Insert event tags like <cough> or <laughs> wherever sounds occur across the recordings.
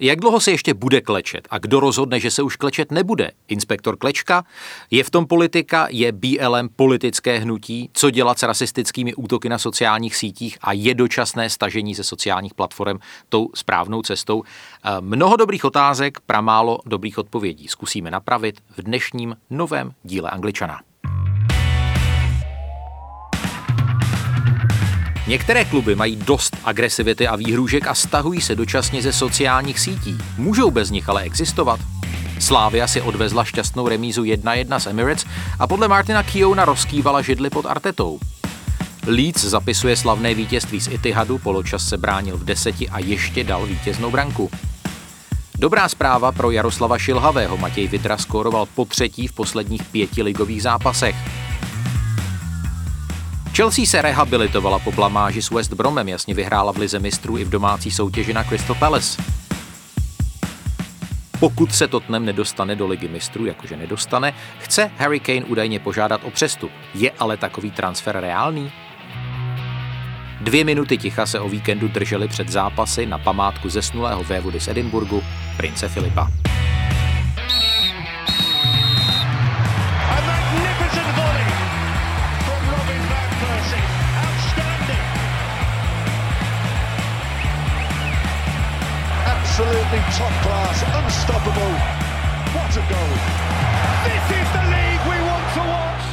Jak dlouho se ještě bude klečet a kdo rozhodne, že se už klečet nebude? Inspektor Klečka? Je v tom politika? Je BLM politické hnutí? Co dělat s rasistickými útoky na sociálních sítích a je dočasné stažení ze sociálních platform tou správnou cestou? Eh, mnoho dobrých otázek, pramálo dobrých odpovědí. Zkusíme napravit v dnešním novém díle Angličana. Některé kluby mají dost agresivity a výhrůžek a stahují se dočasně ze sociálních sítí. Můžou bez nich ale existovat? Slávia si odvezla šťastnou remízu 1-1 z Emirates a podle Martina Kiona rozkývala židly pod Artetou. Leeds zapisuje slavné vítězství z Itihadu, poločas se bránil v deseti a ještě dal vítěznou branku. Dobrá zpráva pro Jaroslava Šilhavého. Matěj Vidra skóroval po třetí v posledních pěti ligových zápasech. Chelsea se rehabilitovala po blamáži s West Bromem, jasně vyhrála v lize mistrů i v domácí soutěži na Crystal Palace. Pokud se Tottenham nedostane do ligy mistrů, jakože nedostane, chce Harry Kane údajně požádat o přestup. Je ale takový transfer reálný? Dvě minuty ticha se o víkendu drželi před zápasy na památku zesnulého vévody z Edinburgu, prince Filipa. Absolutely top class, unstoppable. What a goal. This is the league we want to watch.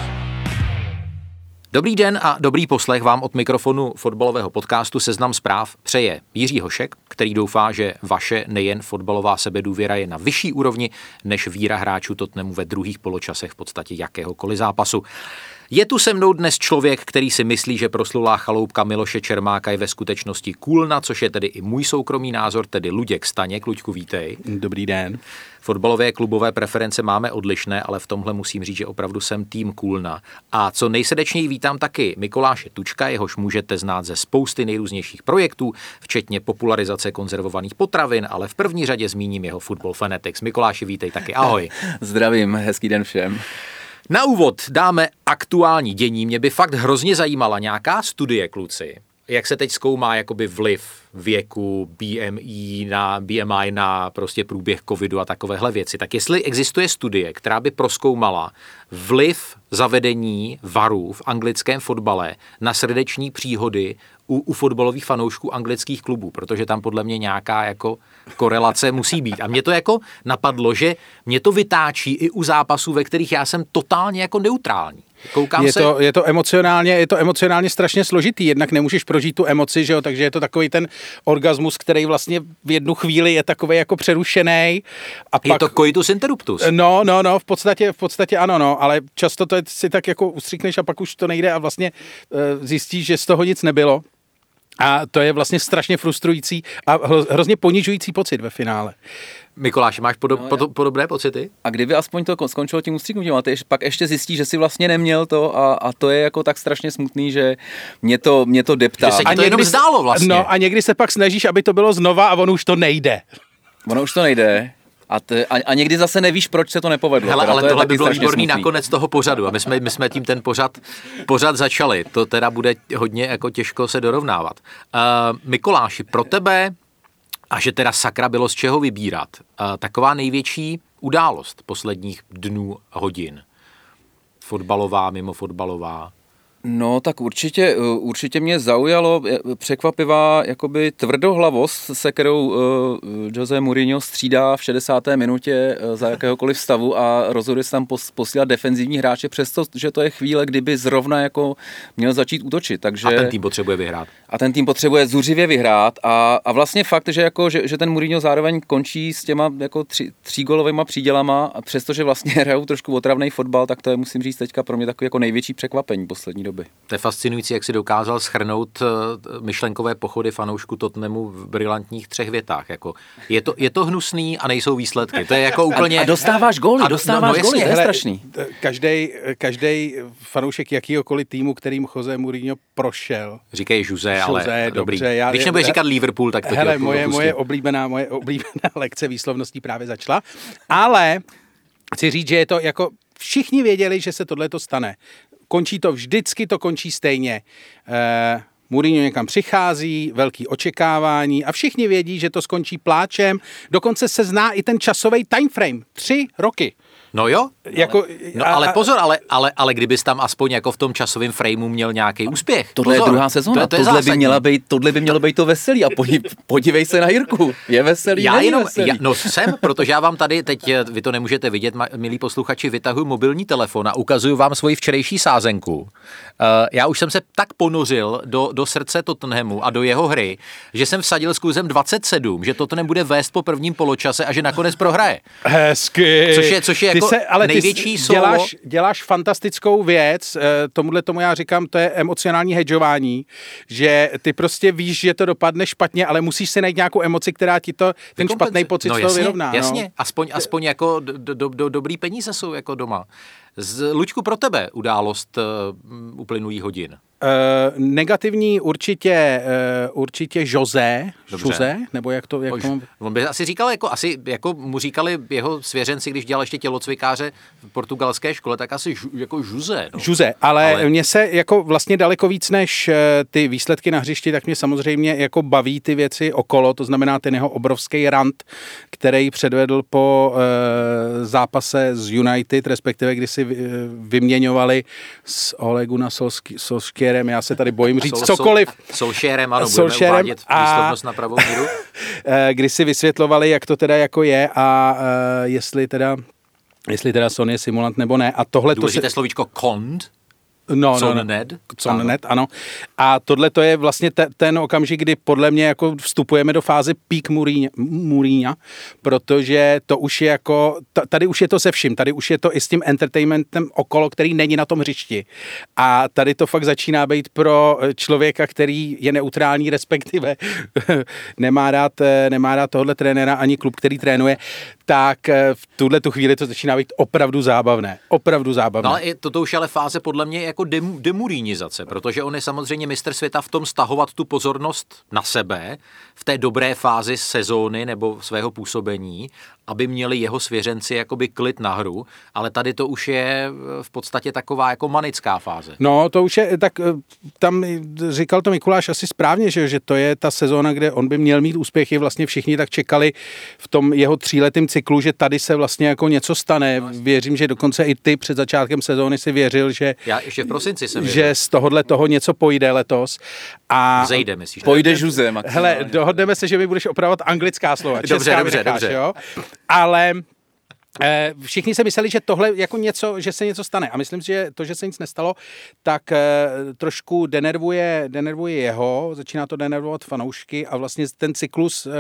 Dobrý den a dobrý poslech vám od mikrofonu fotbalového podcastu Seznam zpráv přeje Jiří Hošek, který doufá, že vaše nejen fotbalová sebedůvěra je na vyšší úrovni než víra hráčů Tottenhamu ve druhých poločasech v podstatě jakéhokoliv zápasu. Je tu se mnou dnes člověk, který si myslí, že proslulá chaloupka Miloše Čermáka je ve skutečnosti kůlna, což je tedy i můj soukromý názor, tedy Luděk Staněk. Luďku, vítej. Dobrý den. Fotbalové klubové preference máme odlišné, ale v tomhle musím říct, že opravdu jsem tým Kůlna. A co nejsrdečněji vítám taky Mikoláše Tučka, jehož můžete znát ze spousty nejrůznějších projektů, včetně popularizace konzervovaných potravin, ale v první řadě zmíním jeho Football Fanatics. Mikoláši, vítej taky, ahoj. <laughs> Zdravím, hezký den všem. Na úvod dáme aktuální dění. Mě by fakt hrozně zajímala nějaká studie, kluci, jak se teď zkoumá jakoby vliv věku, BMI na, BMI na prostě průběh covidu a takovéhle věci. Tak jestli existuje studie, která by proskoumala vliv zavedení varů v anglickém fotbale na srdeční příhody u, u fotbalových fanoušků anglických klubů, protože tam podle mě nějaká jako korelace musí být. A mě to jako napadlo, že mě to vytáčí i u zápasů, ve kterých já jsem totálně jako neutrální. Koukám je, se... to, je to emocionálně, je to emocionálně strašně složitý, jednak nemůžeš prožít tu emoci, že jo, takže je to takový ten orgasmus, který vlastně v jednu chvíli je takový jako přerušený. A je pak... to coitus interruptus. No, no, no, v podstatě, v podstatě ano, no, ale často to je, si tak jako ustříkneš a pak už to nejde a vlastně uh, zjistíš, že z toho nic nebylo. A to je vlastně strašně frustrující a hrozně ponižující pocit ve finále. Mikuláš, máš podob, no, pod, podobné pocity? A kdyby aspoň to skončilo tím ústříknutím, a ty pak ještě zjistíš, že si vlastně neměl to a, a to je jako tak strašně smutný, že mě to, mě to deptá. Že se ti to jenom zdálo vlastně. No a někdy se pak snažíš, aby to bylo znova a ono už to nejde. Ono už to nejde. A, t, a, a někdy zase nevíš, proč se to nepovedlo. Hele, ale to tohle by bylo výborný nakonec toho pořadu a my jsme, my jsme tím ten pořad, pořad začali. To teda bude hodně jako těžko se dorovnávat. Uh, Mikoláši, pro tebe, a že teda sakra bylo z čeho vybírat, taková největší událost posledních dnů, hodin. Fotbalová, mimo fotbalová. No, tak určitě, eh, určitě mě zaujalo eh, překvapivá jakoby tvrdohlavost, se kterou uh, Jose Mourinho střídá v 60. minutě uh, za jakéhokoliv stavu a rozhoduje se tam pos, posílat defenzivní hráče, přesto, že to je chvíle, kdyby zrovna jako měl začít útočit. Takže, a ten tým potřebuje vyhrát. A ten tým potřebuje zuřivě vyhrát a, a vlastně fakt, že, jako, že, že ten Mourinho zároveň končí s těma jako tři, třígolovými přídělama a přestože vlastně <laughs> hrajou trošku otravný fotbal, tak to je, musím říct, teďka pro mě takový jako největší překvapení poslední doby doby. To je fascinující, jak si dokázal schrnout eh, myšlenkové pochody fanoušku Tottenhamu v brilantních třech větách. Jako, je, to, je to hnusný a nejsou výsledky. To je jako <laughs> úplně... A, a dostáváš góly, dostáváš no, no, góly, to je strašný. Každý, každý fanoušek jakýhokoliv týmu, kterým Jose Mourinho prošel. Říkej Jose, ale Jose, dobrý. Dobře, já, Když nebudeš říkat Liverpool, tak to hele, moje, moje oblíbená, moje oblíbená <laughs> lekce výslovností právě začala. Ale chci říct, že je to jako všichni věděli, že se tohle to stane. Končí to vždycky, to končí stejně. Eh, Mourinho někam přichází, velký očekávání a všichni vědí, že to skončí pláčem. Dokonce se zná i ten časový timeframe. Tři roky. No jo, jako, no, ale pozor, ale, ale, ale kdybys tam aspoň jako v tom časovém frameu měl nějaký úspěch. Tohle pozor, je druhá sezóna, to, to tohle, by měla být, tohle by mělo být to veselý a <laughs> podívej se na Jirku, je veselý, já jenom, veselý. Já, no jsem, protože já vám tady, teď eh, vy to nemůžete vidět, milí posluchači, vytahuji mobilní telefon a ukazuju vám svoji včerejší sázenku. Uh, já už jsem se tak ponořil do, do srdce Tottenhamu a do jeho hry, že jsem vsadil s kurzem 27, že Tottenham bude vést po prvním poločase a že nakonec prohraje. Hezky. Což je, což je jako se, ale největší ty děláš, děláš fantastickou věc, eh, tomuhle tomu já říkám, to je emocionální hedžování, že ty prostě víš, že to dopadne špatně, ale musíš si najít nějakou emoci, která ti to, ten špatný pocit no, z toho vyrovná. Jasně, no. aspoň, aspoň jako do, do, do, dobrý peníze jsou jako doma. Z, Luďku, pro tebe událost uh, uplynulých hodin. Uh, negativní určitě, uh, určitě Jose, Jose, nebo jak to... Jak to mám... On by asi říkal, jako, asi, jako mu říkali jeho svěřenci, když dělal ještě tělocvikáře v portugalské škole, tak asi žu, jako Jose. No. Jose, ale, ale mě se jako vlastně daleko víc než ty výsledky na hřišti, tak mě samozřejmě jako baví ty věci okolo, to znamená ten jeho obrovský rant, který předvedl po uh, zápase z United, respektive kdy si vyměňovali s Oleguna Solský Solskjaerem, já se tady bojím říct sol, cokoliv. Solskjaerem, ano, Solskjaerem budeme a, na pravou míru. <laughs> Eh, kdy si vysvětlovali, jak to teda jako je a uh, jestli teda jestli teda Sony je simulant nebo ne. A tohle Důležité to se... slovíčko kond, No, no, no, Ned. Con Ned, ano. A tohle to je vlastně te, ten okamžik, kdy podle mě jako vstupujeme do fáze peak Mourinho, protože to už je jako, tady už je to se vším, tady už je to i s tím entertainmentem okolo, který není na tom hřišti. A tady to fakt začíná být pro člověka, který je neutrální, respektive <laughs> nemá rád, nemá rád tohle trenéra ani klub, který trénuje, tak v tuhle tu chvíli to začíná být opravdu zábavné. Opravdu zábavné. No ale toto už je ale fáze podle mě jako dem, demurínizace, protože on je samozřejmě mistr světa v tom stahovat tu pozornost na sebe v té dobré fázi sezóny nebo svého působení, aby měli jeho svěřenci jakoby klid na hru, ale tady to už je v podstatě taková jako manická fáze. No, to už je, tak eh, tam říkal to Mikuláš asi správně, že, že to je ta sezóna, kde on by měl mít úspěchy, vlastně všichni tak čekali v tom jeho tříletém cyklu, že tady se vlastně jako něco stane. No, Věřím, že dokonce i ty před začátkem sezóny si věřil, že Já ještě v prosinci jsem Že z tohohle toho něco pojde letos. A Zejde, myslíš? Pojde žuze, Hele, dohodneme se, že mi budeš opravovat anglická slova. Dobře, dobře, necháš, dobře. Jo? Ale eh, Všichni se mysleli, že tohle jako něco, že se něco stane. A myslím si, že to, že se nic nestalo, tak eh, trošku denervuje, denervuje jeho, začíná to denervovat fanoušky a vlastně ten cyklus eh,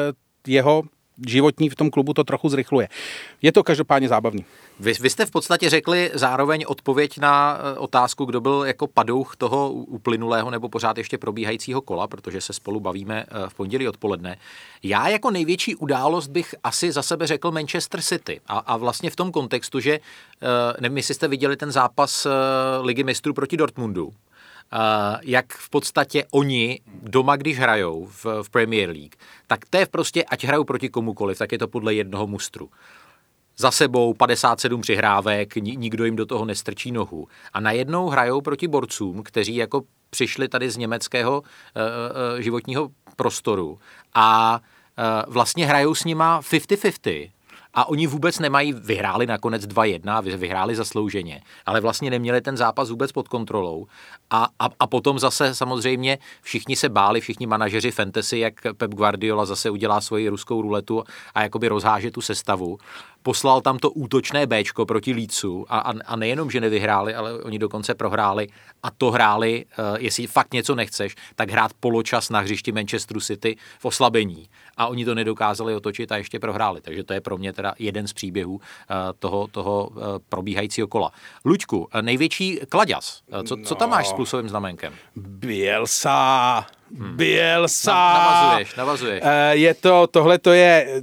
jeho životní v tom klubu to trochu zrychluje. Je to každopádně zábavný. Vy, vy jste v podstatě řekli zároveň odpověď na eh, otázku, kdo byl jako padouch toho uplynulého nebo pořád ještě probíhajícího kola, protože se spolu bavíme eh, v pondělí odpoledne. Já jako největší událost bych asi za sebe řekl Manchester City. A, a vlastně v tom kontextu, že eh, nevím, jestli jste viděli ten zápas Ligy mistrů proti Dortmundu, jak v podstatě oni doma, když hrajou v, v Premier League, tak to je prostě, ať hrajou proti komukoliv, tak je to podle jednoho mustru. Za sebou 57 přihrávek, nikdo jim do toho nestrčí nohu. A najednou hrajou proti borcům, kteří jako přišli tady z německého uh, životního prostoru a uh, vlastně hrajou s nima 50-50 a oni vůbec nemají, vyhráli nakonec 2-1, vyhráli zaslouženě, ale vlastně neměli ten zápas vůbec pod kontrolou. A, a, a potom zase samozřejmě všichni se báli, všichni manažeři fantasy, jak Pep Guardiola zase udělá svoji ruskou ruletu a jakoby rozháže tu sestavu poslal tam to útočné Bčko proti Lícu a, a, a nejenom, že nevyhráli, ale oni dokonce prohráli a to hráli, uh, jestli fakt něco nechceš, tak hrát poločas na hřišti Manchesteru City v oslabení a oni to nedokázali otočit a ještě prohráli, takže to je pro mě teda jeden z příběhů toho, toho probíhajícího kola. Luďku, největší kladěz. Co, co tam máš s plusovým znamenkem? Bielsa. Hmm. Bielsa. Navazuješ, navazuješ. Eh, je to, tohle to je,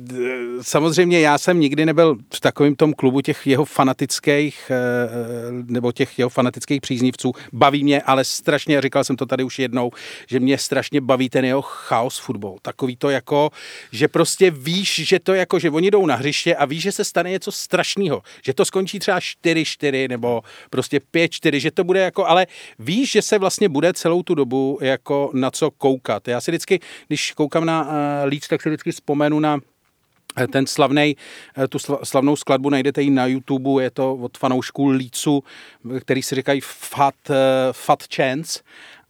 samozřejmě já jsem nikdy nebyl v takovém tom klubu těch jeho fanatických, eh, nebo těch jeho fanatických příznivců. Baví mě, ale strašně, říkal jsem to tady už jednou, že mě strašně baví ten jeho chaos fotbal. Takový to jako, že prostě víš, že to jako, že oni jdou na hřiště a víš, že se stane něco strašného. Že to skončí třeba 4-4 nebo prostě 5-4, že to bude jako, ale víš, že se vlastně bude celou tu dobu jako na co koukat. Já si vždycky, když koukám na uh, Leeds, tak si vždycky vzpomenu na eh, ten slavnej, eh, tu slavnou skladbu najdete i na YouTube, je to od fanoušků Lícu, který si říkají Fat, Fat Chance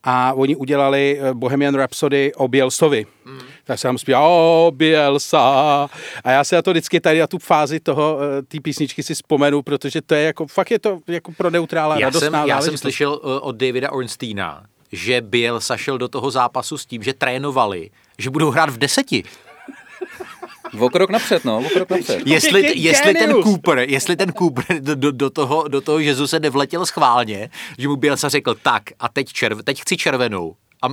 a oni udělali Bohemian Rhapsody o Bielsovi. Mm. Tak jsem zpíval, o Bielsa. A já si na to vždycky tady na tu fázi toho, té písničky si vzpomenu, protože to je jako, fakt je to jako pro neutrála já radostná jsem, Já jsem slyšel od Davida Ornsteina, že Bielsa šel do toho zápasu s tím, že trénovali, že budou hrát v deseti. O krok napřed, no, o krok napřed. Jestli, jestli ten Cooper, jestli ten Cooper do, do, do toho, do toho se nevletěl schválně, že mu Bielsa řekl, tak a teď, červ, teď chci červenou. A,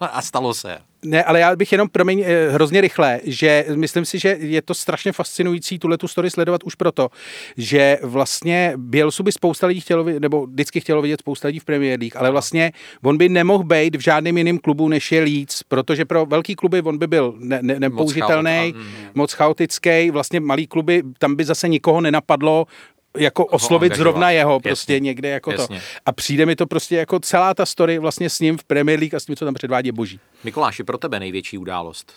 a, a stalo se. Ne, ale já bych jenom, promiň, eh, hrozně rychle, že myslím si, že je to strašně fascinující tuhle tu story sledovat už proto, že vlastně Bielsu by spousta lidí chtělo, nebo vždycky chtělo vidět spousta lidí v Premier League, ale vlastně on by nemohl být v žádném jiném klubu, než je Leeds, protože pro velký kluby on by byl ne, ne, nepoužitelný, moc, chaot, moc chaotický, vlastně malý kluby, tam by zase nikoho nenapadlo, jako oslovit zrovna jeho prostě Jasně. někde jako Jasně. to. A přijde mi to prostě jako celá ta story vlastně s ním v Premier League a s tím, co tam předvádí je boží. Mikuláši, pro tebe největší událost,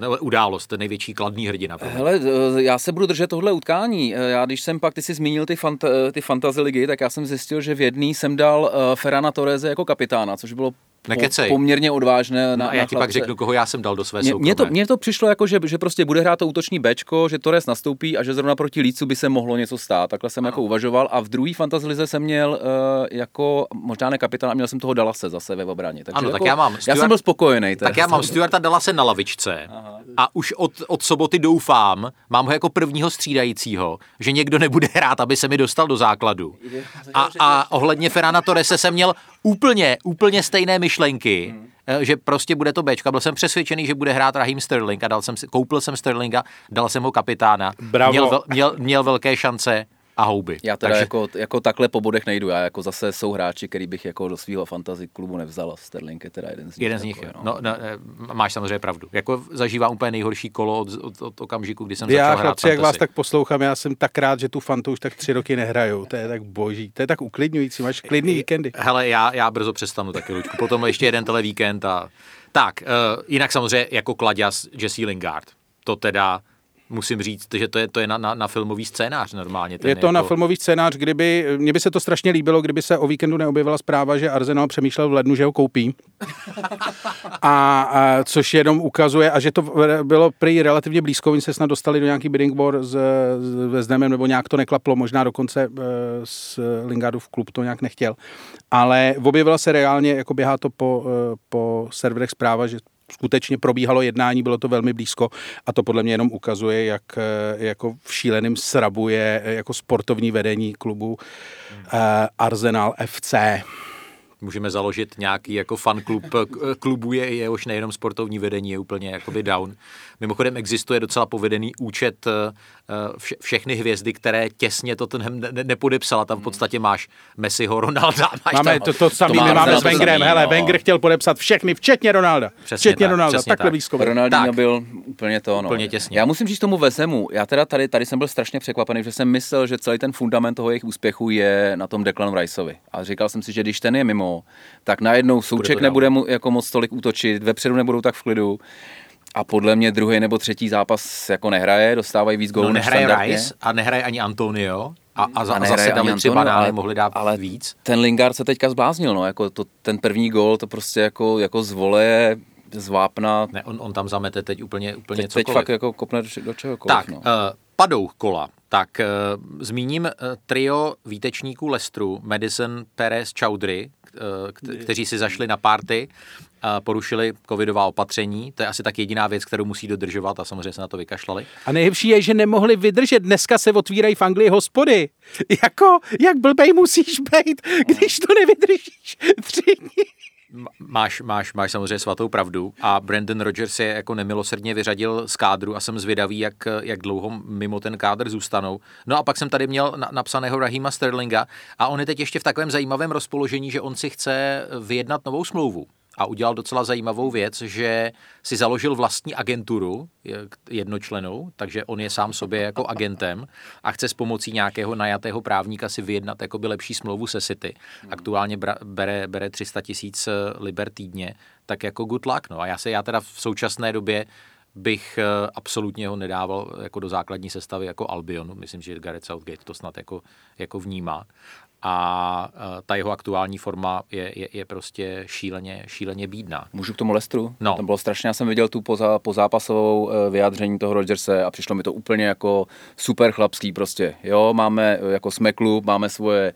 uh, událost, největší kladný hrdina. Hele, uh, já se budu držet tohle utkání. Uh, já když jsem pak, ty jsi zmínil ty, fant- ty fantasy ligy, tak já jsem zjistil, že v jedný jsem dal Ferrana Torreze jako kapitána, což bylo Nekecej. poměrně odvážné. Na, no a já ti pak řeknu, koho já jsem dal do své mě, mně to, mně to přišlo jako, že, že prostě bude hrát to útoční bečko, že Torres nastoupí a že zrovna proti Lícu by se mohlo něco stát. Takhle jsem ano. jako uvažoval a v druhý fantazilize jsem měl uh, jako možná ne kapitán a měl jsem toho Dalase zase ve obraně. Takže ano, jako, tak já mám. Stuart, já jsem byl spokojený. Tak já mám Stuarta Dalase na lavičce Aha. a už od, od soboty doufám, mám ho jako prvního střídajícího, že někdo nebude hrát, aby se mi dostal do základu. A, a ohledně Ferrana Torrese jsem měl úplně, úplně stejné myšlenky. Hmm Eh, že prostě bude to Bčka. Byl jsem přesvědčený, že bude hrát Raheem Sterling a dal jsem si, koupil jsem Sterlinga, dal jsem ho kapitána. Bravo. Měl, měl, měl velké šance a houby. Já teda Takže... jako, jako takhle po bodech nejdu, já jako zase jsou hráči, který bych jako do svého fantasy klubu nevzal Sterling je teda jeden z nich. Jeden z nich, jako, no. No, no. máš samozřejmě pravdu. Jako zažívám úplně nejhorší kolo od, od, od okamžiku, kdy jsem já, začal hrát Já, jak vás tak poslouchám, já jsem tak rád, že tu fantu už tak tři roky nehraju. To je tak boží, to je tak uklidňující, máš klidný víkendy. Hele, já, já brzo přestanu taky, Luďku. Potom ještě jeden tele víkend a tak, uh, jinak samozřejmě jako kladěs Jesse Lingard. To teda musím říct, že to je, to je na, na, na filmový scénář normálně. Ten je to jako... na filmový scénář, kdyby, mně by se to strašně líbilo, kdyby se o víkendu neobjevila zpráva, že Arsenal přemýšlel v lednu, že ho koupí. a, a, což jenom ukazuje, a že to bylo prý relativně blízko, oni se snad dostali do nějaký bidding war s, s Vezdemem, nebo nějak to neklaplo, možná dokonce e, s Lingardův klub to nějak nechtěl. Ale objevila se reálně, jako běhá to po, e, po serverech zpráva, že skutečně probíhalo jednání, bylo to velmi blízko a to podle mě jenom ukazuje, jak eh, jako v šíleném srabuje eh, jako sportovní vedení klubu uh, Arsenal FC můžeme založit nějaký jako fan klub, klubu je, je už nejenom sportovní vedení, je úplně jakoby down. Mimochodem existuje docela povedený účet eh, vše, všechny hvězdy, které těsně to ten ne, nepodepsala. Tam v podstatě máš Messiho, Ronalda. Máš máme tam, to, to samý, my máme s Wengerem. Hele, no. Wenger chtěl podepsat všechny, včetně Ronalda. Přesně včetně tak, Ronalda, takhle tak. blízko. Ronaldinho byl úplně to, no. Úplně těsně. Já musím říct tomu Vezemu, já teda tady, tady jsem byl strašně překvapený, že jsem myslel, že celý ten fundament toho jejich úspěchu je na tom Declan Riceovi. A říkal jsem si, že když ten je mimo, tak najednou Souček nebude mu, jako moc tolik útočit, vepředu nebudou tak v klidu. A podle mě druhý nebo třetí zápas jako nehraje, dostávají víc gólů no, nehraje Rice a nehraje ani Antonio. A, a, za, a zase dali tři banány, ale, mohli dát ale víc. Ten Lingard se teďka zbláznil, no, jako to, ten první gól, to prostě jako, jako z vole z vápna. Ne, on, on tam zamete teď úplně, úplně teď, cokoliv. Teď fakt jako kopne do, do čehokoliv. Tak, no. uh, padou kola. Tak uh, zmíním uh, trio výtečníků Lestru, Madison, Perez, uh, kteří si zašli na párty. Porušili covidová opatření. To je asi tak jediná věc, kterou musí dodržovat a samozřejmě se na to vykašlali. A nejlepší je, že nemohli vydržet. Dneska se otvírají v Anglii hospody. Jako, jak blbej musíš být, když to nevydržíš tři dny. Máš, máš, máš samozřejmě svatou pravdu a Brandon Rogers je jako nemilosrdně vyřadil z kádru a jsem zvědavý, jak, jak dlouho mimo ten kádr zůstanou. No a pak jsem tady měl na, napsaného Rahima Sterlinga a on je teď ještě v takovém zajímavém rozpoložení, že on si chce vyjednat novou smlouvu a udělal docela zajímavou věc, že si založil vlastní agenturu jednočlenou, takže on je sám sobě jako agentem a chce s pomocí nějakého najatého právníka si vyjednat jakoby lepší smlouvu se City. Aktuálně bere, bere 300 tisíc liber týdně, tak jako good luck. No. A já se já teda v současné době bych eh, absolutně ho nedával jako do základní sestavy jako Albionu. Myslím, že Gareth Southgate to snad jako, jako vnímá a ta jeho aktuální forma je, je, je prostě šíleně, šíleně bídná. Můžu k tomu Lestru? No. Tam bylo strašně, já jsem viděl tu poza, pozápasovou e, vyjádření toho Rodgerse a přišlo mi to úplně jako super chlapský prostě. Jo, máme, e, jako jsme klub, máme svoje,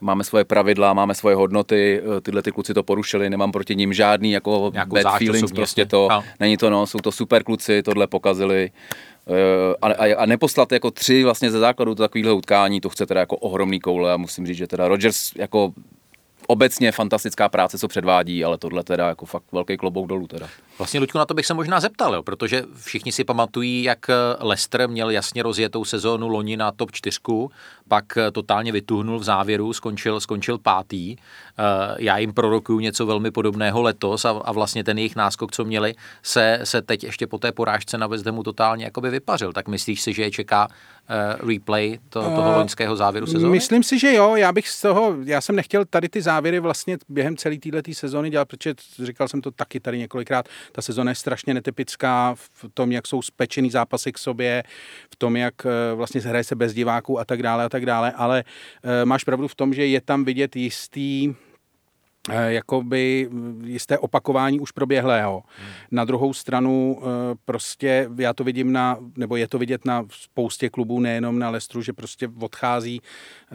máme svoje pravidla, máme svoje hodnoty, tyhle ty kluci to porušili, nemám proti ním žádný jako Nějakou bad feelings, prostě to, no. není to no, jsou to super kluci, tohle pokazili. Eh, a, a, a neposlat jako tři vlastně ze základu takovýhle utkání, to chce teda jako ohromný koule a musím říct, že teda Rodgers jako obecně fantastická práce, co předvádí, ale tohle teda jako fakt velký klobouk dolů teda. Vlastně, Luďku, na to bych se možná zeptal, jo, protože všichni si pamatují, jak Leicester měl jasně rozjetou sezónu loni na top 4, pak totálně vytuhnul v závěru, skončil, skončil pátý. Eh, já jim prorokuju něco velmi podobného letos a, a vlastně ten jejich náskok, co měli, se, se teď ještě po té porážce na West Hamu totálně jakoby vypařil. Tak myslíš si, že je čeká replay to, toho uh, loňského závěru sezóny? Myslím si, že jo. Já bych z toho, já jsem nechtěl tady ty závěry vlastně během celé této sezóny dělat, protože říkal jsem to taky tady několikrát, ta sezóna je strašně netypická v tom, jak jsou spečený zápasy k sobě, v tom, jak eh, vlastně hraje se bez diváků a tak dále a tak dále, ale máš pravdu v tom, že je tam vidět jistý Eh, jakoby jisté opakování už proběhlého. Hmm. Na druhou stranu eh, prostě já to vidím na, nebo je to vidět na spoustě klubů, nejenom na Lestru, že prostě odchází eh,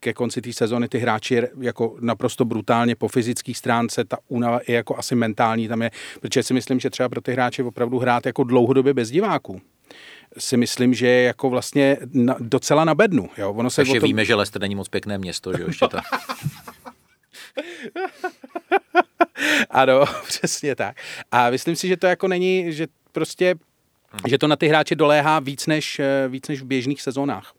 ke konci té sezony ty hráči jako naprosto brutálně po fyzické stránce, ta únava je jako asi mentální tam je, protože si myslím, že třeba pro ty hráče opravdu hrát jako dlouhodobě bez diváků si myslím, že je jako vlastně na, docela na bednu. Jo? Ono se Takže tom... víme, že Leicester není moc pěkné město, že jo, ještě to. <laughs> <laughs> ano, <laughs> přesně tak. A myslím si, že to jako není, že prostě, že to na ty hráče doléhá víc než, eh, víc než v běžných sezónách.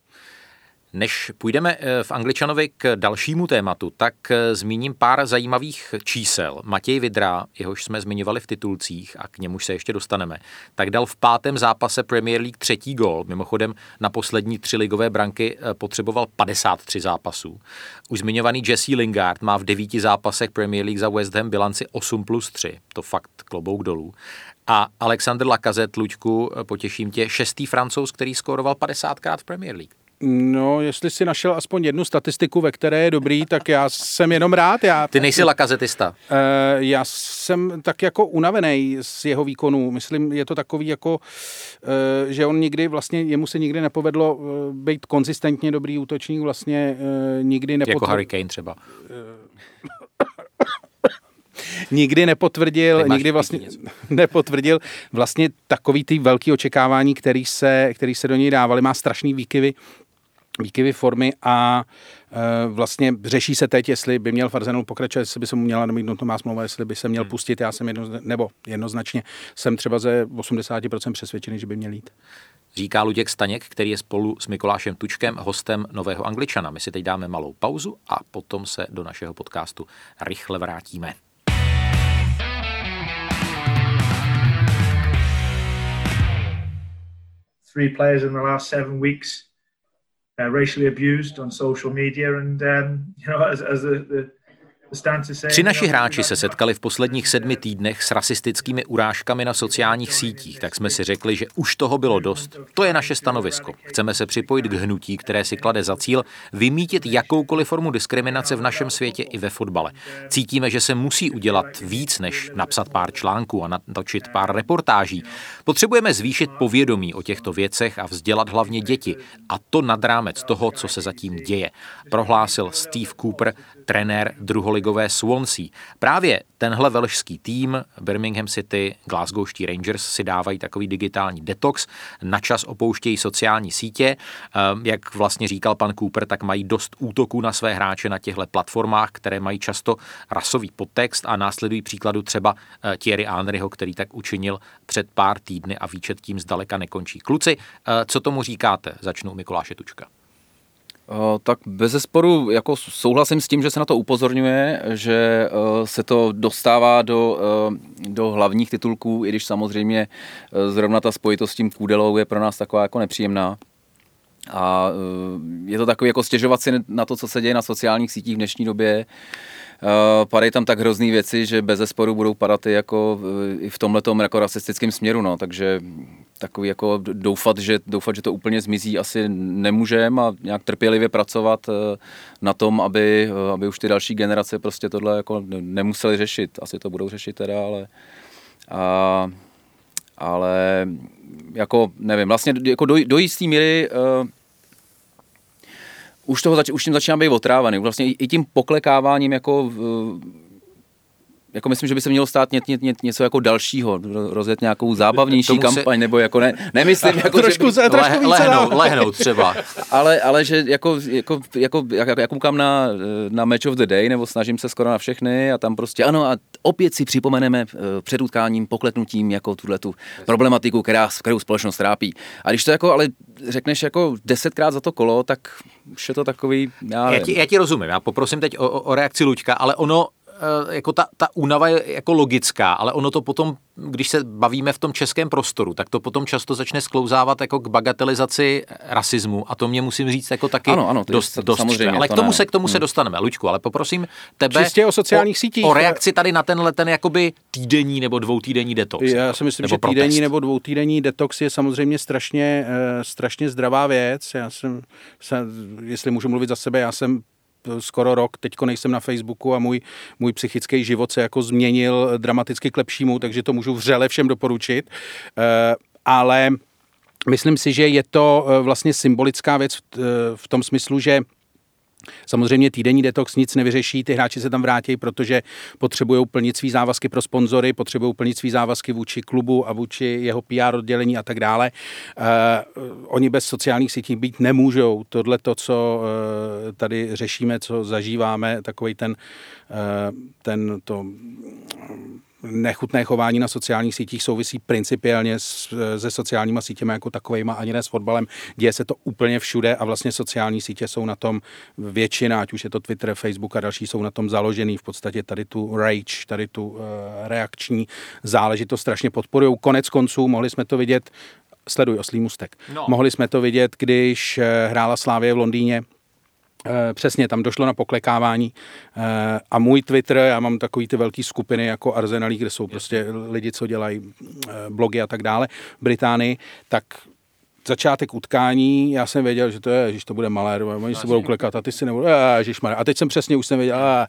Než půjdeme eh, v Angličanovi k dalšímu tématu, tak eh, zmíním pár zajímavých čísel. Matěj Vidra, jehož jsme zmiňovali v titulcích a k němuž se ještě dostaneme, tak dal v pátém zápase Premier League třetí gol. Mimochodem na poslední tři ligové branky eh, potřeboval 53 zápasů. Už zmiňovaný Jesse Lingard má v devíti zápasech Premier League za West Ham bilanci 8 plus 3. To fakt klobouk dolů. A Alexander Lacazette, Luďku, potěším tě, šestý francouz, který skóroval 50krát v Premier League. No, jestli si našel aspoň jednu statistiku, ve které je dobrý, tak já jsem jenom rád. Já, Ty nejsi lakazetista. Uh, já jsem tak jako unavený z jeho výkonu. Myslím, je to takový jako, uh, že on nikdy vlastně, jemu se nikdy nepovedlo uh, být konzistentně dobrý útočník, vlastně uh, nikdy nepotvrdil. Jako Harry Kane třeba. nikdy nepotvrdil, nikdy vlastně <laughs> nepotvrdil vlastně takový ty velký očekávání, který se, který se do něj dávali. Má strašný výkyvy výkyvy formy a e, vlastně řeší se teď, jestli by měl Farzenul pokračovat, jestli by se mu měla namítnout má smlouva, jestli by se měl hmm. pustit. Já jsem jedno, nebo jednoznačně jsem třeba ze 80% přesvědčený, že by měl jít. Říká Luděk Staněk, který je spolu s Mikulášem Tučkem hostem Nového Angličana. My si teď dáme malou pauzu a potom se do našeho podcastu rychle vrátíme. Three players in the last seven weeks uh, racially abused on social media, and um, you know, <laughs> as, as the, the Tři naši hráči se setkali v posledních sedmi týdnech s rasistickými urážkami na sociálních sítích, tak jsme si řekli, že už toho bylo dost. To je naše stanovisko. Chceme se připojit k hnutí, které si klade za cíl vymítit jakoukoliv formu diskriminace v našem světě i ve fotbale. Cítíme, že se musí udělat víc, než napsat pár článků a natočit pár reportáží. Potřebujeme zvýšit povědomí o těchto věcech a vzdělat hlavně děti. A to nad rámec toho, co se zatím děje, prohlásil Steve Cooper, trenér druholigového Legové Swansea. Právě tenhle velšský tým Birmingham City, Glasgowští Rangers si dávají takový digitální detox, na čas opouštějí sociální sítě. Ehm, jak vlastně říkal pan Cooper, tak mají dost útoků na své hráče na těchto platformách, které mají často rasový podtext a následují příkladu třeba eh, Thierry Henryho, který tak učinil před pár týdny a výčet tím zdaleka nekončí. Kluci, eh, co tomu říkáte? Začnu Mikuláše Tučka. Tak bez zesporu jako souhlasím s tím, že se na to upozorňuje, že se to dostává do, do hlavních titulků, i když samozřejmě zrovna ta spojitost s tím Kůdelou je pro nás taková jako nepříjemná. A je to takový jako stěžovat si na to, co se děje na sociálních sítích v dnešní době. Padají tam tak hrozný věci, že bez zesporu budou padat i, jako, i v tomhle jako rasistickém směru, no, takže takový jako doufat, že, doufat, že to úplně zmizí asi nemůžeme a nějak trpělivě pracovat eh, na tom, aby, eh, aby už ty další generace prostě tohle jako nemuseli řešit. Asi to budou řešit teda, ale a, ale jako nevím, vlastně jako do, do jistý míry uh, už, toho zač, už tím začíná být otrávaný. Vlastně i, i tím poklekáváním jako uh, jako myslím, že by se mělo stát ně, ně, ně, něco jako dalšího, rozjet nějakou zábavnější se... kampaň, nebo jako ne, nemyslím, <laughs> jako, trošku, že by, trošku le, lehnout, lehnout třeba. <laughs> ale, ale že jako, jako, jako jak, jak koukám na, na Match of the Day, nebo snažím se skoro na všechny a tam prostě ano a opět si připomeneme eh, před utkáním, pokletnutím jako tuhle tu problematiku, která, kterou společnost trápí. A když to jako ale řekneš jako desetkrát za to kolo, tak už je to takový, já, já, ti, já ti rozumím, já poprosím teď o, o reakci Luďka, ale ono jako ta, ta únava je jako logická, ale ono to potom, když se bavíme v tom českém prostoru, tak to potom často začne sklouzávat jako k bagatelizaci rasismu a to mě musím říct jako taky ano, ano, dost, dost samozřejmě, Ale k tomu, ne. se, k tomu hmm. se dostaneme. Luďku, ale poprosím tebe Čistě o sociálních sítích. O reakci tady na tenhle ten jakoby týdenní nebo dvoutýdenní detox. Já si myslím, že týdenní protest. nebo dvoutýdenní detox je samozřejmě strašně, uh, strašně zdravá věc. Já jsem, jsem, jestli můžu mluvit za sebe, já jsem skoro rok, teďko nejsem na Facebooku a můj, můj psychický život se jako změnil dramaticky k lepšímu, takže to můžu vřele všem doporučit. Eh, ale myslím si, že je to eh, vlastně symbolická věc v tom smyslu, že Samozřejmě týdenní detox nic nevyřeší, ty hráči se tam vrátí, protože potřebují plnit svý závazky pro sponzory, potřebují plnit svý závazky vůči klubu a vůči jeho PR oddělení a tak dále. Uh, oni bez sociálních sítí být nemůžou. Tohle to, co uh, tady řešíme, co zažíváme, takový ten, uh, ten to nechutné chování na sociálních sítích souvisí principiálně s, se sociálníma sítěmi jako takovými, ani ne s fotbalem. Děje se to úplně všude a vlastně sociální sítě jsou na tom většina, ať už je to Twitter, Facebook a další, jsou na tom založený. V podstatě tady tu rage, tady tu uh, reakční záležitost strašně podporují. Konec konců mohli jsme to vidět sleduj oslý mustek. No. Mohli jsme to vidět, když eh, hrála Slávě v Londýně Eh, přesně, tam došlo na poklekávání. Eh, a můj Twitter, já mám takový ty velké skupiny jako Arsenalí, kde jsou prostě lidi, co dělají eh, blogy a tak dále v Británii, tak začátek utkání, já jsem věděl, že to je, že to bude malé, oni se budou klekat a ty si nebudou, a teď jsem přesně, už jsem věděl, a,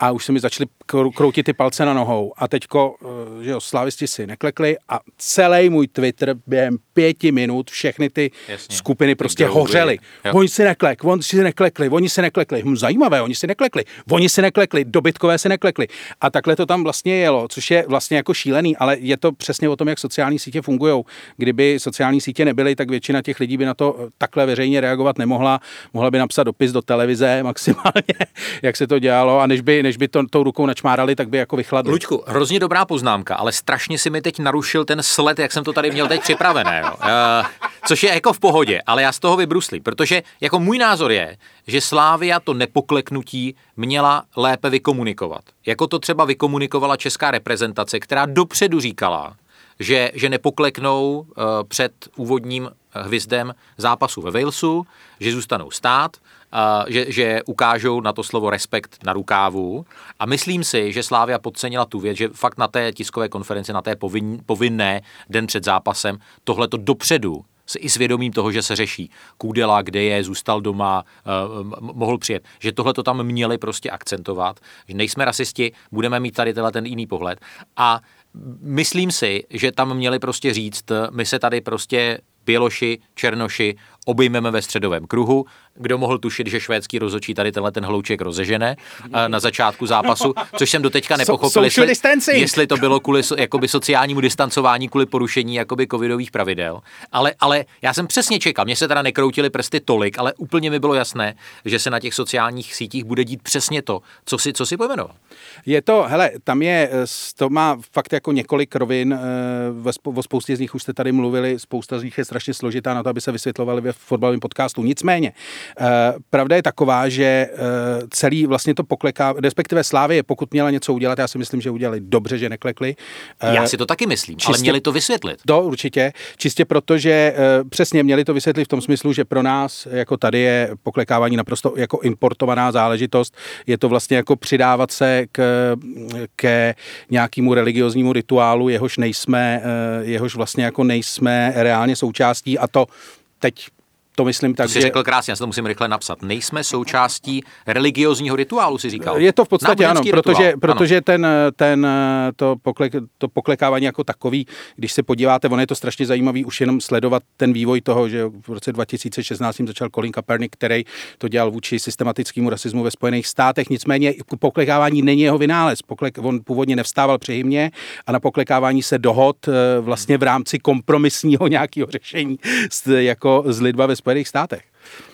a už se mi začaly kroutit ty palce na nohou a teďko, eh, že jo, slavisti si neklekli a celý můj Twitter během pěti minut všechny ty Jasně. skupiny prostě Kdo hořely. Oni si neklek, oni si neklekli, oni si neklekli, hm, zajímavé, oni si neklekli, oni si neklekli, dobytkové si neklekli. A takhle to tam vlastně jelo, což je vlastně jako šílený, ale je to přesně o tom, jak sociální sítě fungují. Kdyby sociální sítě nebyly, tak většina těch lidí by na to takhle veřejně reagovat nemohla. Mohla by napsat dopis do televize maximálně, <laughs> jak se to dělalo, a než by, než by to tou rukou načmárali, tak by jako vychladli. Luďku, hrozně dobrá poznámka, ale strašně si mi teď narušil ten sled, jak jsem to tady měl teď připravené. Jo. Uh, což je jako v pohodě, ale já z toho vybruslím, protože jako můj názor je, že Slávia to nepokleknutí měla lépe vykomunikovat. Jako to třeba vykomunikovala česká reprezentace, která dopředu říkala, že, že nepokleknou uh, před úvodním hvizdem zápasu ve Walesu, že zůstanou stát, že, že ukážou na to slovo respekt na rukávu. A myslím si, že Slávia podcenila tu věc, že fakt na té tiskové konferenci, na té povin, povinné den před zápasem, tohle to dopředu s i svědomím toho, že se řeší. Kůdela, kde je, zůstal doma, mohl přijet. Že tohle to tam měli prostě akcentovat, že nejsme rasisti, budeme mít tady tenhle ten jiný pohled. A myslím si, že tam měli prostě říct, my se tady prostě Běloši, Černoši obejmeme ve středovém kruhu. Kdo mohl tušit, že švédský rozočí tady tenhle ten hlouček rozežene eh, na začátku zápasu, což jsem doteďka nepochopil, jestli, jestli to bylo kvůli jakoby sociálnímu distancování, kvůli porušení jakoby covidových pravidel. Ale, ale já jsem přesně čekal, mě se teda nekroutily prsty tolik, ale úplně mi bylo jasné, že se na těch sociálních sítích bude dít přesně to, co si, co si pojmenoval. Je to, hele, tam je, eh, to má fakt jako několik rovin, eh, o spoustě z nich už jste tady mluvili, spousta z nich je strašně složitá na to, aby se vysvětlovali ve fotbalovém podcastu. Nicméně, eh, pravda je taková, že celý vlastně to pokleká, respektive Slávě, pokud měla něco udělat, já si myslím, že udělali dobře, že neklekli. Já si to taky myslím, čistě, ale měli to vysvětlit. To určitě, čistě proto, že přesně měli to vysvětlit v tom smyslu, že pro nás, jako tady je poklekávání naprosto jako importovaná záležitost, je to vlastně jako přidávat se k, ke nějakému religioznímu rituálu, jehož nejsme, eh, jehož vlastně jako nejsme reálně součástí a to teď to myslím tak, to jsi že... řekl krásně, já se to musím rychle napsat. Nejsme součástí religiozního rituálu, si říkal. Je to v podstatě ano, protože, rituál. protože ano. ten, ten to, poklek, to poklekávání jako takový, když se podíváte, ono je to strašně zajímavý už jenom sledovat ten vývoj toho, že v roce 2016 začal Colin Kaepernick, který to dělal vůči systematickému rasismu ve Spojených státech. Nicméně poklekávání není jeho vynález. Poklek, on původně nevstával při hymně a na poklekávání se dohod eh, vlastně v rámci kompromisního nějakého řešení jako z lidba ve Spojených Spojených státech.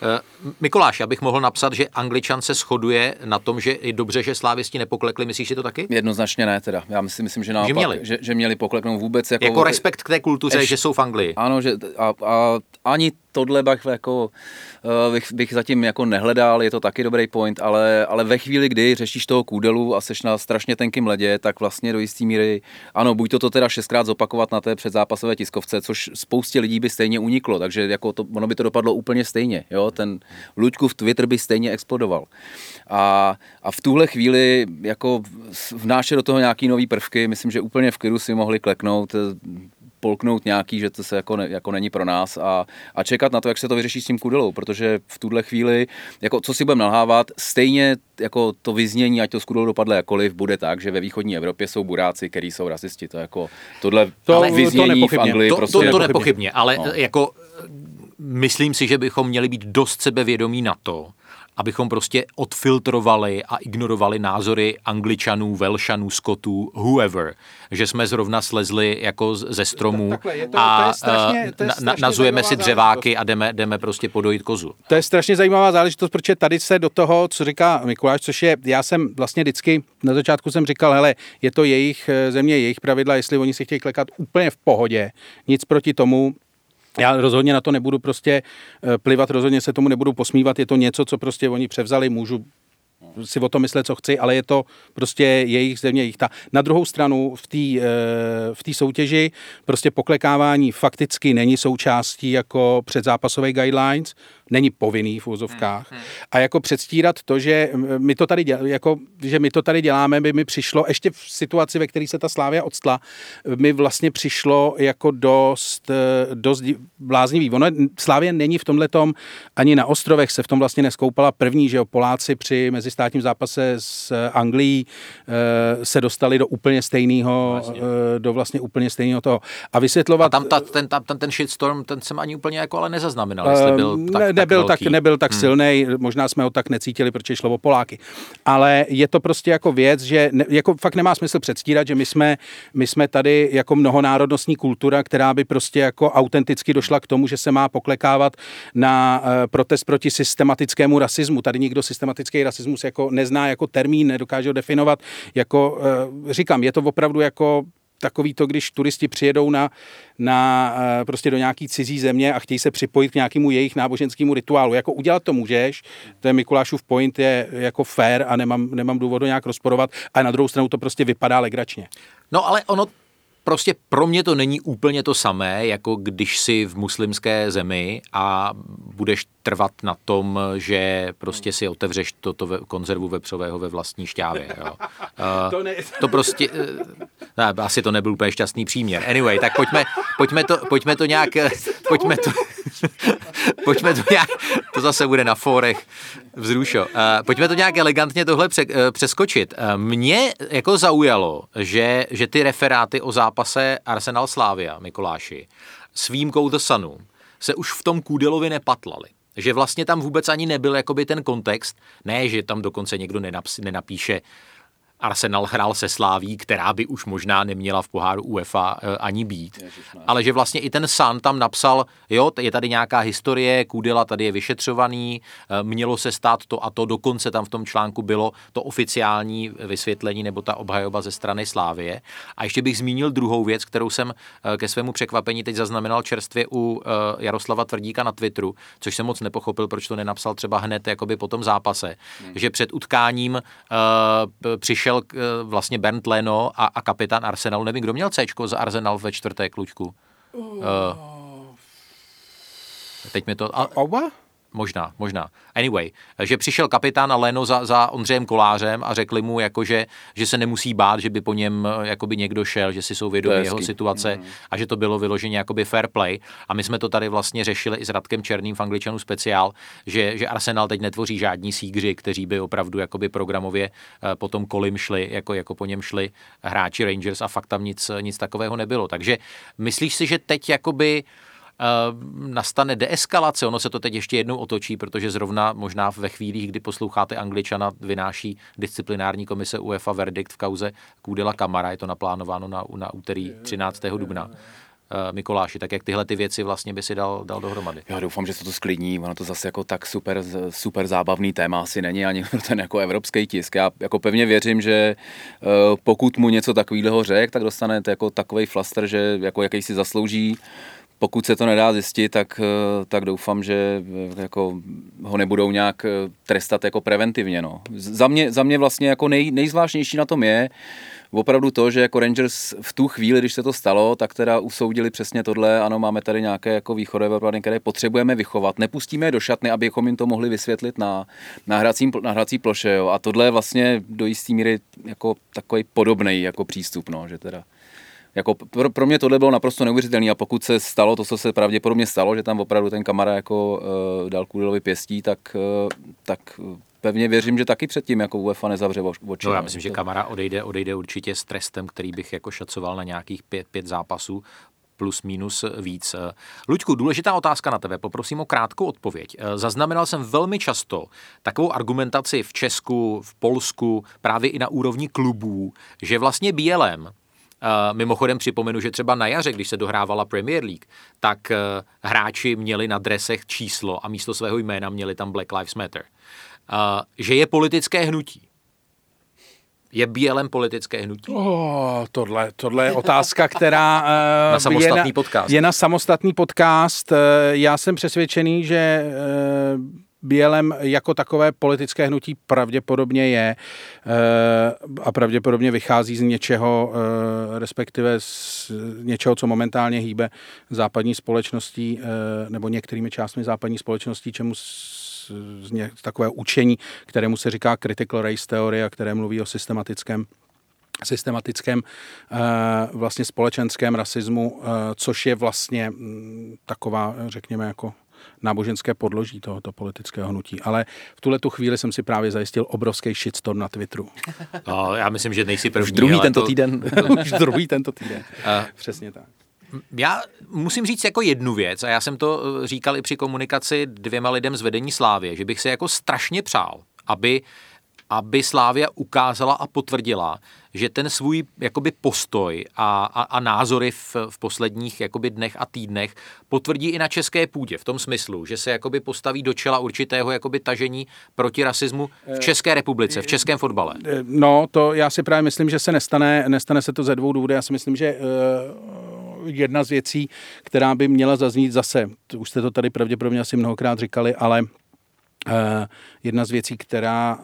Eh, Mikuláš, já bych mohl napsat, že Angličan se shoduje na tom, že je dobře, že slávisti nepoklekli. Myslíš si to taky? Jednoznačně ne, teda. Já myslím, myslím že naopak, že měli, že, že měli pokleknout vůbec. Jako, jako respekt k té kultuře, Eš, že jsou v Anglii. Ano, že a, a ani tohle bych, jako, uh, bych, bych zatím jako nehledal, je to taky dobrý point, ale, ale ve chvíli, kdy řešíš toho kůdelu a seš na strašně tenkým ledě, tak vlastně do jisté míry, ano, buď to, to teda šestkrát zopakovat na té předzápasové tiskovce, což spoustě lidí by stejně uniklo, takže jako to, ono by to dopadlo úplně stejně. Jo? Ten Luďkův Twitter by stejně explodoval. A, a v tuhle chvíli jako vnášet do toho nějaký nový prvky, myslím, že úplně v klidu si mohli kleknout, polknout nějaký, že to se jako, ne, jako není pro nás a, a čekat na to, jak se to vyřeší s tím kudelou, protože v tuhle chvíli, jako co si budeme nalhávat, stejně jako to vyznění, ať to s kudelou dopadne jakoliv, bude tak, že ve východní Evropě jsou buráci, kteří jsou rasisti. To jako tohle to, vyznění to v Anglii to, prostě to, to, to nepochybně, ale no. jako myslím si, že bychom měli být dost sebevědomí na to, abychom prostě odfiltrovali a ignorovali názory angličanů, velšanů, skotů, whoever, že jsme zrovna slezli jako ze stromů a nazujeme si dřeváky a jdeme, jdeme prostě podojit kozu. To je strašně zajímavá záležitost, protože tady se do toho, co říká Mikuláš, což je, já jsem vlastně vždycky, na začátku jsem říkal, hele, je to jejich eh, země, jejich pravidla, jestli oni si chtějí klekat úplně v pohodě, nic proti tomu, já rozhodně na to nebudu prostě eh, plivat, rozhodně se tomu nebudu posmívat, je to něco, co prostě oni převzali, můžu si o to myslet, co chci, ale je to prostě jejich země, jejich ta. Na druhou stranu v té eh, v soutěži prostě poklekávání fakticky není součástí jako předzápasové guidelines, není povinný v úzovkách. Hmm, hmm. A jako předstírat to, že my to tady, děl, jako, že my to tady děláme, by mi přišlo, ještě v situaci, ve které se ta Slávia odstla, mi vlastně přišlo jako dost, eh, dost bláznivý. Ono, Slávia není v tomhle ani na ostrovech se v tom vlastně neskoupala první, že jo, Poláci při mezistátním zápase s Anglií eh, se dostali do úplně stejného, vlastně. do vlastně úplně stejného toho. A vysvětlovat... A tam ta, ten, tam, ten, ten shitstorm, ten jsem ani úplně jako ale nezaznamenal, jestli byl tak, nebyl, tak, tak, nebyl tak hmm. silný, možná jsme ho tak necítili, protože šlo o Poláky. Ale je to prostě jako věc, že ne, jako fakt nemá smysl předstírat, že my jsme, my jsme tady jako mnohonárodnostní kultura, která by prostě jako autenticky došla k tomu, že se má poklekávat na uh, protest proti systematickému rasismu. Tady nikdo systematický rasismus jako nezná jako termín, nedokáže ho definovat. Jako, uh, říkám, je to opravdu jako takový to, když turisti přijedou na, na eh, prostě do nějaký cizí země a chtějí se připojit k nějakému jejich náboženskému rituálu. Jako udělat to můžeš, to je Mikulášův point, je jako fair a nemám, nemám důvod to nějak rozporovat, a na druhou stranu to prostě vypadá legračně. No ale ono prostě pro mě to není úplně to samé, jako když si v muslimské zemi a budeš trvat na tom, že prostě si otevřeš toto ve, konzervu vepřového ve vlastní šťávě. Jo. Uh, <laughs> to, ne... to prostě, uh, ne, asi to nebyl úplně šťastný příměr. Anyway, tak pojďme, pojďme, to, pojďme to nějak, <laughs> pojďme to, pojďme to nějak, to zase bude na fórech vzrušo. Uh, pojďme to nějak elegantně tohle pře, uh, přeskočit. Uh, mě jako zaujalo, že, že ty referáty o zápase Arsenal Slávia, Mikuláši, s výjimkou The Sunu, se už v tom Kůdelovi nepatlali. Že vlastně tam vůbec ani nebyl jakoby ten kontext, ne, že tam dokonce někdo nenapíše, Arsenal hrál se Sláví, která by už možná neměla v poháru UEFA eh, ani být. Ale že vlastně i ten San tam napsal, jo, je tady nějaká historie, Kudela tady je vyšetřovaný, eh, mělo se stát to a to, dokonce tam v tom článku bylo to oficiální vysvětlení nebo ta obhajoba ze strany Slávie. A ještě bych zmínil druhou věc, kterou jsem eh, ke svému překvapení teď zaznamenal čerstvě u Jaroslava Tvrdíka na Twitteru, což jsem moc nepochopil, proč to nenapsal třeba hned jakoby po tom zápase, hmm. že před utkáním uh, přišel přišel uh, vlastně Bernd Leno a, a kapitán Arsenalu. Nevím, kdo měl C za Arsenal ve čtvrté klučku. Uh, teď mi to... A, Oba? Možná, možná. Anyway, že přišel kapitán a Leno za, za Ondřejem Kolářem a řekli mu, jako, že, že se nemusí bát, že by po něm eh, jakoby někdo šel, že si jsou vědomi jeho situace mm. a že to bylo vyloženě jakoby fair play. A my jsme to tady vlastně řešili i s Radkem Černým v Angličanu speciál, že, že Arsenal teď netvoří žádní sígři, kteří by opravdu jakoby programově eh, potom kolim šli, jako, jako po něm šli hráči Rangers a fakt tam nic, nic takového nebylo. Takže myslíš si, že teď jakoby Eh, nastane deeskalace, ono se to teď ještě jednou otočí, protože zrovna možná ve chvílích, kdy posloucháte Angličana, vynáší disciplinární komise UEFA verdikt v kauze Kůdela Kamara, je to naplánováno na, na úterý 13. dubna. Eh, Mikoláši, tak jak tyhle ty věci vlastně by si dal, dal dohromady? Já doufám, že se to sklidní, ono to zase jako tak super, super zábavný téma asi není ani pro ten jako evropský tisk. Já jako pevně věřím, že eh, pokud mu něco takového řek, tak dostane jako takový flaster, že jako jaký si zaslouží pokud se to nedá zjistit, tak, eh, tak doufám, že eh, jako ho nebudou nějak eh, trestat jako preventivně. No. Za, mě, za mě vlastně jako nej, nejzvláštnější na tom je opravdu to, že jako Rangers v tu chvíli, když se to stalo, tak teda usoudili přesně tohle, ano, máme tady nějaké jako východové problémy, které potřebujeme vychovat, nepustíme je do šatny, abychom jim to mohli vysvětlit na, na, hrací, na hrací ploše. Jo. A tohle je vlastně do jisté míry jako takový podobný jako přístup, no, že teda jako pro, pro mě tohle bylo naprosto neuvěřitelné a pokud se stalo to, co se pravděpodobně stalo, že tam opravdu ten kamara jako uh, dal Kudilovi pěstí, tak, uh, tak pevně věřím, že taky předtím jako UEFA nezavře oči. No, já myslím, že Kamara odejde, odejde určitě s trestem, který bych jako šacoval na nějakých pět, pět zápasů plus minus víc. Luďku, důležitá otázka na tebe, poprosím o krátkou odpověď. Zaznamenal jsem velmi často takovou argumentaci v Česku, v Polsku, právě i na úrovni klubů, že vlastně BLM mimochodem připomenu, že třeba na jaře, když se dohrávala Premier League, tak eh, hráči měli na dresech číslo a místo svého jména měli tam Black Lives Matter. že je politické hnutí. Je BLM politické hnutí? Oh, tohle, tohle je otázka, která <laughs> na samostatný je na, podcast. je na samostatný podcast. Já jsem přesvědčený, že BLM jako takové politické hnutí pravděpodobně je eh, a pravděpodobně vychází z něčeho, eh, respektive z něčeho, co momentálně hýbe západní společností eh, nebo některými částmi západní společností, čemu z, z takové učení, kterému se říká critical race teorie a které mluví o systematickém systematickém vlastně společenském rasismu, což je vlastně mm, taková, řekněme, jako náboženské podloží tohoto politického hnutí. Ale v tuhle tu chvíli jsem si právě zajistil obrovský shitstorm na Twitteru. No, já myslím, že nejsi první. Už druhý tento to... týden. <laughs> Už druhý tento týden. Uh, Přesně tak. Já musím říct jako jednu věc, a já jsem to eh, říkal i při komunikaci dvěma lidem z vedení Slávě, že bych se jako strašně přál, aby aby Slávia ukázala a potvrdila, že ten svůj jakoby postoj a, a, a názory v, v posledních jakoby dnech a týdnech potvrdí i na české půdě v tom smyslu, že se jakoby postaví do čela určitého jakoby tažení proti rasismu v České republice, v českém fotbale. No, to já si právě myslím, že se nestane, nestane se to ze dvou důvodů. Já si myslím, že uh, jedna z věcí, která by měla zaznít zase, už jste to tady pravděpodobně asi mnohokrát říkali, ale jedna z věcí, která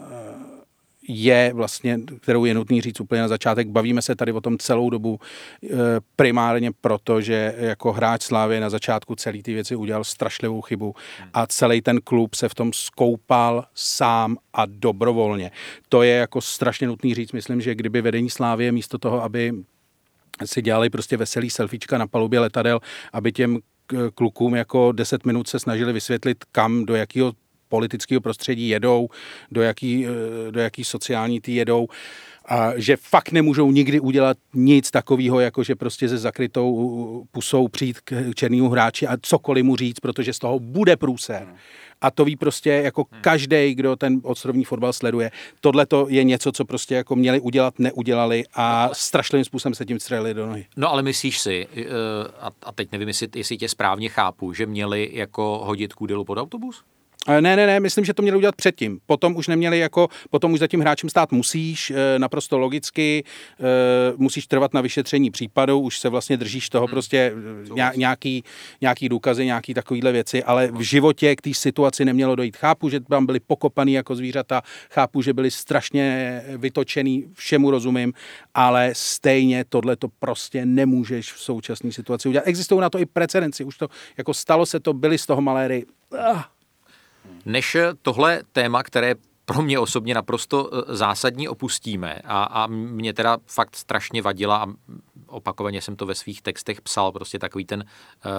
je vlastně, kterou je nutný říct úplně na začátek. Bavíme se tady o tom celou dobu eh, primárně proto, že jako hráč Slávy na začátku celý ty věci udělal strašlivou chybu a celý ten klub se v tom skoupal sám a dobrovolně. To je jako strašně nutný říct. Myslím, že kdyby vedení Slávy místo toho, aby si dělali prostě veselý selfiečka na palubě letadel, aby těm klukům jako 10 minut se snažili vysvětlit, kam, do jakého politického prostředí jedou, do jaký, do jaký sociální ty jedou a že fakt nemůžou nikdy udělat nic takového, jako že prostě se zakrytou pusou přijít k černému hráči a cokoliv mu říct, protože z toho bude průser. A to ví prostě jako hmm. každý, kdo ten ostrovní fotbal sleduje. Tohle to je něco, co prostě jako měli udělat, neudělali a strašlivým způsobem se tím střelili do nohy. No ale myslíš si, eh, a teď nevím, jestli, jestli tě správně chápu, že měli jako hodit kůdelu pod autobus? Ne, ne, ne, myslím, že to měli udělat předtím. Potom už neměli jako, potom už za tím hráčem stát musíš, eh, naprosto logicky, eh, musíš trvat na vyšetření případu, už se vlastně držíš toho hmm. prostě eh, nějaký, nějaký důkazy, nějaký takovýhle věci, ale v životě k té situaci nemělo dojít. Chápu, že tam byli pokopaný jako zvířata, chápu, že byli strašně vytočený, všemu rozumím, ale stejně tohle to prostě nemůžeš v současné situaci udělat. Existují na to i precedenci, už to jako stalo se to, byli z toho maléry. Ah než tohle téma, které pro mě osobně naprosto eh, zásadní opustíme. A, a mě teda fakt strašně vadila a opakovaně jsem to ve svých textech psal, prostě takový ten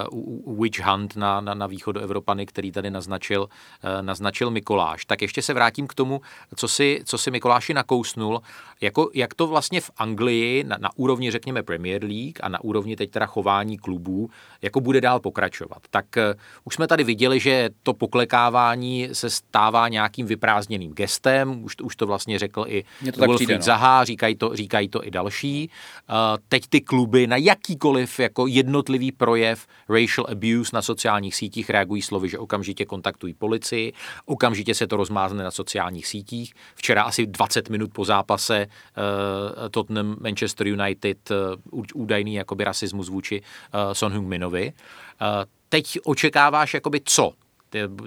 uh, witch hunt na, na, na východu Evropany, který tady naznačil, uh, naznačil Mikoláš. Tak ještě se vrátím k tomu, co si, co si Mikoláši nakousnul, jako, jak to vlastně v Anglii na, na úrovni, řekněme, Premier League a na úrovni teď teda chování klubů, jako bude dál pokračovat. Tak uh, už jsme tady viděli, že to poklekávání se stává nějakým vyprázdněným gestem, už, už to vlastně řekl i Wilfried no. Zaha, říkají to, říkají to i další. Uh, teď ty kluby na jakýkoliv jako jednotlivý projev racial abuse na sociálních sítích reagují slovy, že okamžitě kontaktují policii, okamžitě se to rozmázne na sociálních sítích. Včera asi 20 minut po zápase uh, Tottenham Manchester United uh, údajný jakoby rasismus vůči uh, Son Heung-minovi. Uh, teď očekáváš jakoby co?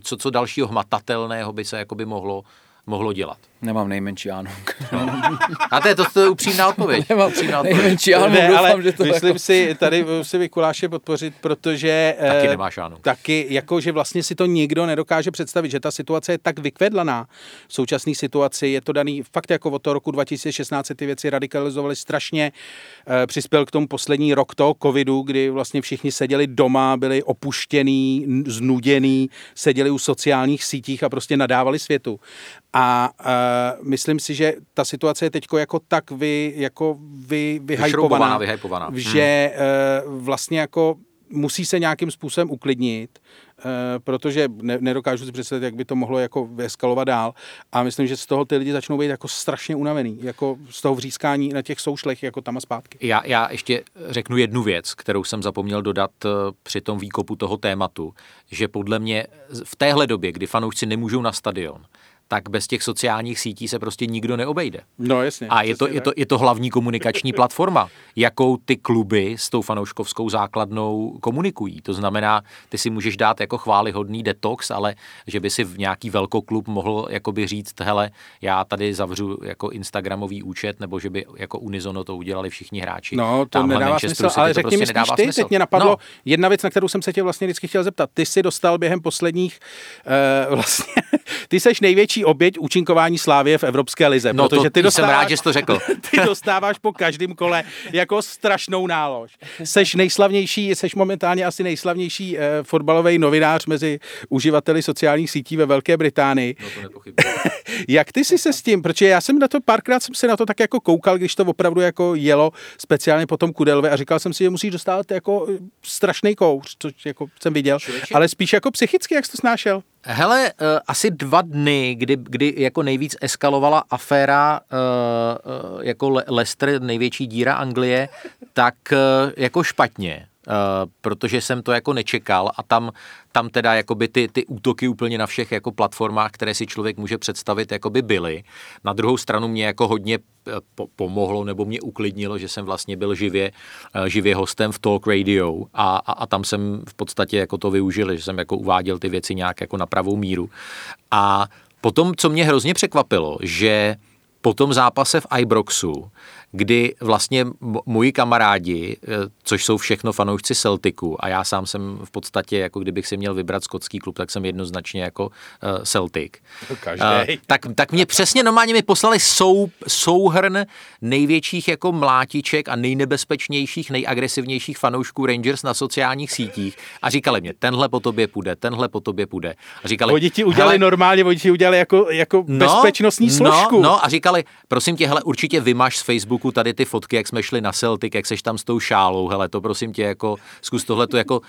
Co, co dalšího hmatatelného by se jakoby mohlo mohlo dělat? Nemám nejmenší ánuk. No. <laughs> A to je, to, to je upřímná odpověď. Nemám upřímná odpověď. nejmenší ánuk, ne, doufám, ale že to myslím jako... si, tady si Mikuláše podpořit, protože... Taky eh, nemáš ánuk. Taky, jako, že vlastně si to nikdo nedokáže představit, že ta situace je tak vykvedlaná. V současné situaci je to daný fakt jako od toho roku 2016 ty věci radikalizovaly strašně. E, přispěl k tomu poslední rok toho covidu, kdy vlastně všichni seděli doma, byli opuštěný, znuděný, seděli u sociálních sítích a prostě nadávali světu. A uh, myslím si, že ta situace je teď jako tak vy, jako vy, vyhypovaná, vyhypovaná. že hmm. uh, vlastně jako musí se nějakým způsobem uklidnit, uh, protože ne, nedokážu si představit, jak by to mohlo jako eskalovat dál a myslím, že z toho ty lidi začnou být jako strašně unavený, jako z toho vřískání na těch soušlech, jako tam a zpátky. Já, já ještě řeknu jednu věc, kterou jsem zapomněl dodat při tom výkopu toho tématu, že podle mě v téhle době, kdy fanoušci nemůžou na stadion, tak bez těch sociálních sítí se prostě nikdo neobejde. No jasně. A je to, je, to, je to hlavní komunikační <laughs> platforma, jakou ty kluby s tou fanouškovskou základnou komunikují. To znamená, ty si můžeš dát jako chválihodný detox, ale že by si v nějaký velkoklub mohl jakoby říct, hele, já tady zavřu jako Instagramový účet, nebo že by jako unizono to udělali všichni hráči. No, to Tamhle nedává smysl, ale řekni prostě mi spíš ty, smysl. teď mě napadlo no. jedna věc, na kterou jsem se tě vlastně vždycky chtěl zeptat. Ty jsi dostal během posledních, uh, <laughs> vlastně, ty seš největší největší oběť účinkování Slávě v Evropské lize. No protože to, ty dostáváš, jsem rád, že jsi to řekl. <laughs> ty dostáváš po každém kole jako strašnou nálož. Seš nejslavnější, seš momentálně asi nejslavnější eh, fotbalový novinář mezi uživateli sociálních sítí ve Velké Británii. No to <laughs> Jak ty jsi se s tím, protože já jsem na to párkrát jsem se na to tak jako koukal, když to opravdu jako jelo, speciálně potom Kudelve a říkal jsem si, že musíš dostat jako strašný kouř, což jako jsem viděl, Člověče? ale spíš jako psychicky, jak jsi to snášel? Hele, uh, asi dva dny, kdy, kdy jako nejvíc eskalovala aféra uh, uh, jako Leicester, největší díra Anglie, tak jako špatně. Uh, protože jsem to jako nečekal a tam, tam teda jakoby ty, ty útoky úplně na všech jako platformách, které si člověk může představit, jakoby byly. Na druhou stranu mě jako hodně po, pomohlo nebo mě uklidnilo, že jsem vlastně byl živě, uh, živě hostem v Talk Radio a, a, a tam jsem v podstatě jako to využil, že jsem jako uváděl ty věci nějak jako na pravou míru. A potom, co mě hrozně překvapilo, že po tom zápase v Ibroxu, kdy vlastně moji kamarádi, eh, což jsou všechno fanoušci Celticu a já sám jsem v podstatě, jako kdybych si měl vybrat skotský klub, tak jsem jednoznačně jako uh, Celtic. Každý. Uh, tak, tak mě přesně normálně mi poslali sou, souhrn největších jako mlátiček a nejnebezpečnějších, nejagresivnějších fanoušků Rangers na sociálních sítích a říkali mě, tenhle po tobě půjde, tenhle po tobě půjde. A říkali, oni ti udělali hele, normálně, oni ti udělali jako, jako no, bezpečnostní složku. No, no a říkali, prosím tě, hele, určitě vymaš z Facebooku tady ty fotky, jak jsme šli na Celtic, jak seš tam s tou šálou, hele, to prosím tě, jako zkus tohle tu, jako,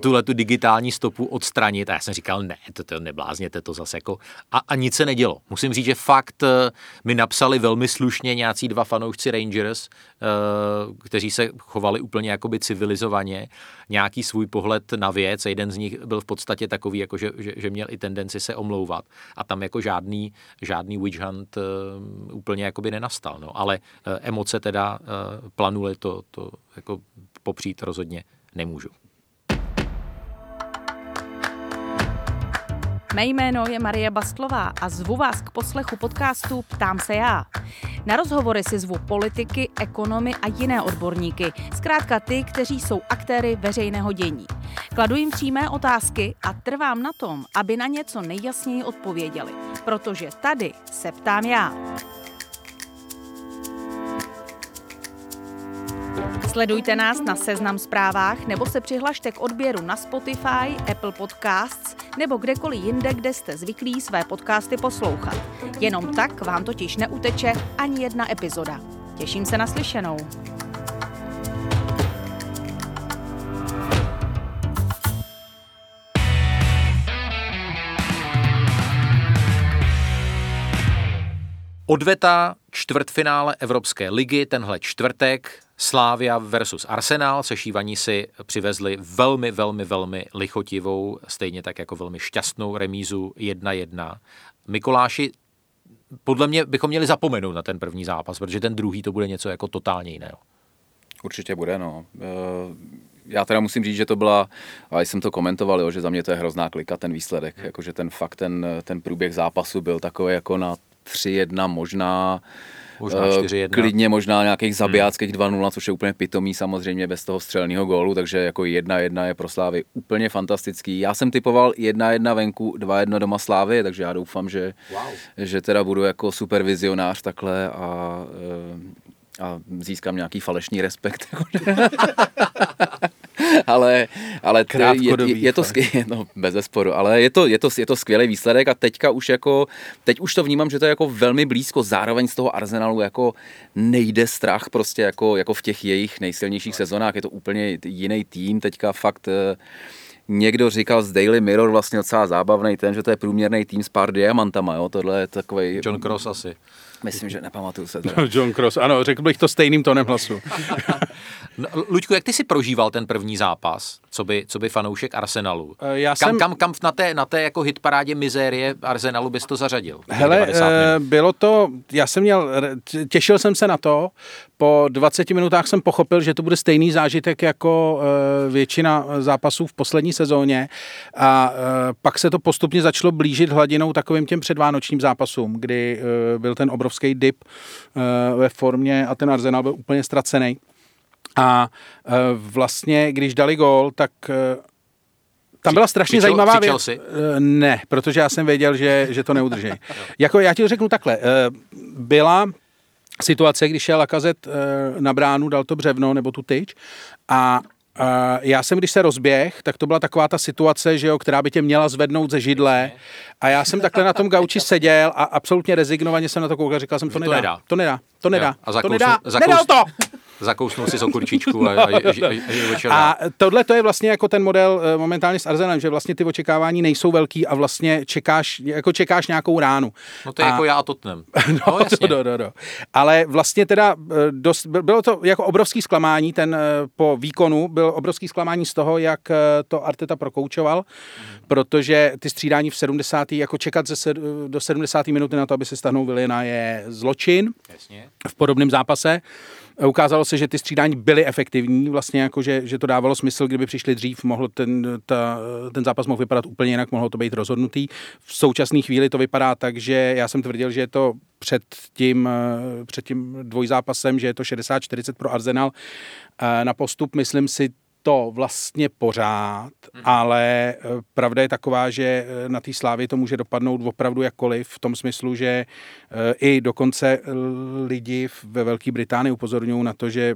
tuhle tu digitální stopu odstranit. A já jsem říkal, ne, to, to neblázněte to zase jako. A, a nic se nedělo. Musím říct, že fakt eh, mi napsali velmi slušně nějací dva fanoušci Rangers, eh, kteří se chovali úplně jakoby civilizovaně, nějaký svůj pohled na věc. Jeden z nich byl v podstatě takový, jako že, že, že měl i tendenci se omlouvat. A tam jako žádný, žádný witch hunt uh, úplně jakoby nenastal. No. Ale emoce teda uh, planuly, to, to jako popřít rozhodně nemůžu. Mé jméno je Marie Bastlová a zvu vás k poslechu podcastu Ptám se já. Na rozhovory si zvu politiky, ekonomy a jiné odborníky, zkrátka ty, kteří jsou aktéry veřejného dění. Kladu jim přímé otázky a trvám na tom, aby na něco nejjasněji odpověděli, protože tady se ptám já. Sledujte nás na Seznam zprávách nebo se přihlašte k odběru na Spotify, Apple Podcasts nebo kdekoliv jinde, kde jste zvyklí své podcasty poslouchat. Jenom tak vám totiž neuteče ani jedna epizoda. Těším se na slyšenou. Odveta čtvrtfinále Evropské ligy tenhle čtvrtek Slávia versus Arsenal, sešívaní si přivezli velmi, velmi, velmi lichotivou, stejně tak jako velmi šťastnou remízu 1-1. Mikuláši, podle mě bychom měli zapomenout na ten první zápas, protože ten druhý to bude něco jako totálně jiného. Určitě bude, no. Eh, já teda musím říct, že to byla, a jsem to komentoval, jo, že za mě to je hrozná klika, ten výsledek, jakože ten fakt, ten, ten průběh zápasu byl takový jako na 3-1 možná, Možná 4-1. Eh, klidně možná nějakých zabijáckých 2-0, což je úplně pitomý samozřejmě bez toho střelného gólu, takže jako 1-1 je pro Slávy úplně fantastický. Já jsem typoval 1-1 venku, 2-1 doma Slávy, takže já doufám, že, wow. že teda budu jako supervizionář takhle a eh, a získám nějaký falešný respekt. <laughs> <laughs> ale ale je, je, je, to skvělé, <laughs> no, bez zesporu, ale je to, je, to, je to skvělý výsledek a teďka už jako, teď už to vnímám, že to je jako velmi blízko, zároveň z toho Arsenalu jako nejde strach prostě jako, jako v těch jejich nejsilnějších sezonách, je to úplně jiný tým, teďka fakt eh, někdo říkal z Daily Mirror vlastně docela zábavný ten, že to je průměrný tým s pár diamantama, jo, tohle je takový... John Cross asi. Myslím, že nepamatuju se. Teda. No, John Cross, ano, řekl bych to stejným tónem hlasu. no, <laughs> Luďku, jak ty si prožíval ten první zápas, co by, co by fanoušek Arsenalu? Eh, já kam, jsem... kam, kam na té, na té jako hitparádě mizérie Arsenalu bys to zařadil? Hele, e, bylo to, já jsem měl, těšil jsem se na to, po 20 minutách jsem pochopil, že to bude stejný zážitek jako e, většina zápasů v poslední sezóně a pak se to postupně začalo blížit hladinou takovým těm předvánočním zápasům, kdy byl ten obrovský dip ve formě a ten Arsenal byl úplně ztracený. A e, vlastně, když dali gól, tak e, tam byla strašně Přičel, zajímavá věc. Ne, protože já jsem věděl, že, že to neudrží. <laughs> jako já ti to řeknu takhle. Byla situace, když šel Lakazet na bránu, dal to břevno nebo tu tyč a já jsem, když se rozběh, tak to byla taková ta situace, že jo, která by tě měla zvednout ze židle. A já jsem takhle na tom gauči seděl a absolutně rezignovaně jsem na to koukal. Říkal jsem, to nedá, to nedá, to nedá, to nedá, a to nedá, zakousnu, nedal to! Zakousnul si z okurčičku a, a, a, a, a tohle to je vlastně jako ten model eh, momentálně s Arzenelem, že vlastně ty očekávání nejsou velký a vlastně čekáš, jako čekáš nějakou ránu. No to je a, jako já a Tottenham. No, no, jasně. No, no, no. Ale vlastně teda eh, dost, bylo to jako obrovský zklamání, ten eh, po výkonu byl obrovský zklamání z toho, jak to Arteta prokoučoval, mm. protože ty střídání v 70. jako čekat ze, do 70. minuty na to, aby se stahnul Vilina je zločin Jasně. v podobném zápase. Ukázalo se, že ty střídání byly efektivní, vlastně jako, že, že to dávalo smysl, kdyby přišli dřív, mohl ten, ta, ten zápas mohl vypadat úplně jinak, mohlo to být rozhodnutý. V současné chvíli to vypadá tak, že já jsem tvrdil, že je to před tím, eh, před tím dvojzápasem, že je to 60-40 pro Arsenal eh, na postup. Myslím si to vlastně pořád, mm. ale pravda je taková, že na té slávě to může dopadnout opravdu jakkoliv, v tom smyslu, že i dokonce lidi ve Velké Británii upozorňují na to, že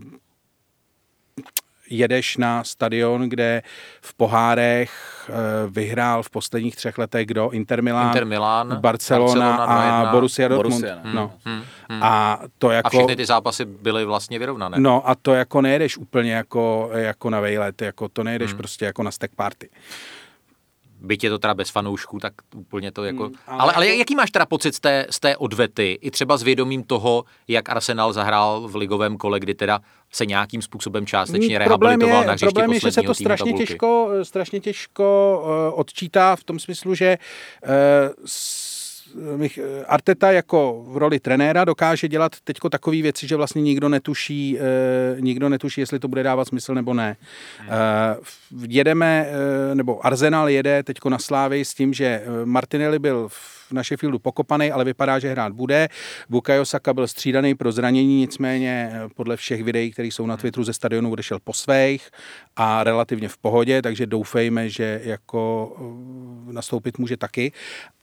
jedeš na stadion, kde v pohárech eh, vyhrál v posledních třech letech kdo? Inter Milan, Inter Milan Barcelona, Barcelona a Borussia Dortmund. Borussia, ne? no. hmm, hmm. A to jako... A všechny ty zápasy byly vlastně vyrovnané. No a to jako nejedeš úplně jako, jako na vejlet, jako to nejedeš hmm. prostě jako na stack party byť je to teda bez fanoušků, tak úplně to jako... Hmm, ale, ale, ale jako- jaký máš teda pocit z té, z té odvety, i třeba s vědomím toho, jak Arsenal zahrál v ligovém kole, kdy teda se nějakým způsobem částečně hmm, rehabilitoval je, na Problém je, že se to strašně tabulky. těžko, strašně těžko uh, odčítá v tom smyslu, že uh, s, Arteta jako v roli trenéra dokáže dělat teďko takové věci, že vlastně nikdo netuší, eh, nikdo netuší, jestli to bude dávat smysl nebo ne. Hmm. Jedeme, nebo Arsenal jede teďko na Slávy s tím, že Martinelli byl v na Sheffieldu pokopaný, ale vypadá, že hrát bude. Bukayo Saka byl střídaný pro zranění, nicméně eh, podle všech videí, které jsou na Twitteru ze stadionu, odešel po svých a relativně v pohodě, takže doufejme, že jako eh, nastoupit může taky.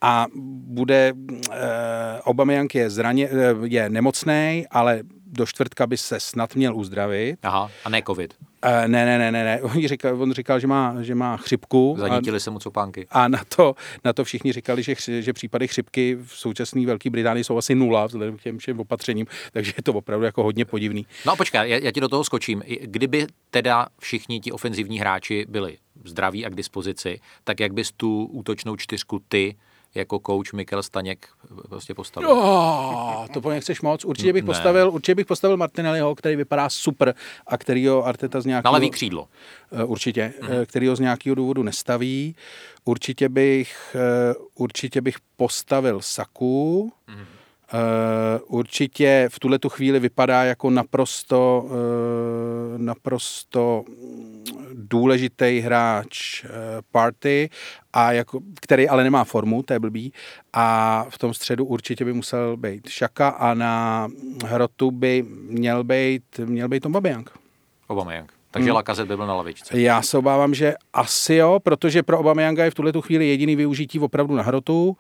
A bude, eh, Aubameyang je, zraně, eh, je nemocný, ale do čtvrtka by se snad měl uzdravit. Aha, a ne covid. Uh, ne, ne, ne, ne, ne. On říkal, on říkal že, má, že má chřipku. Zanítili a, se mu copánky. A na to, na to všichni říkali, že, že případy chřipky v současné Velké Británii jsou asi nula vzhledem k těm všem opatřením, takže je to opravdu jako hodně podivný. No počkej, já, já ti do toho skočím. Kdyby teda všichni ti ofenzivní hráči byli zdraví a k dispozici, tak jak bys tu útočnou čtyřku ty jako coach Mikel Staněk prostě postavil? Oh, to po chceš moc. Určitě bych, postavil, určitě bych postavil Martinelliho, který vypadá super a kterýho Arteta z nějakého... Na levý křídlo. Eh, určitě, mm-hmm. kterýho z nějakého důvodu nestaví. Určitě bych, eh, určitě bych postavil Saku. Mm-hmm. Uh, určitě v tuhle tu chvíli vypadá jako naprosto, uh, naprosto důležitý hráč uh, party, a jako, který ale nemá formu, to je blbý. A v tom středu určitě by musel být Šaka a na hrotu by měl být, měl být Aubameyang. Aubameyang. Takže hmm. Lakazet by byl na lavičce. Já se obávám, že asi jo, protože pro Aubameyanga je v tuhle chvíli jediný využití opravdu na hrotu.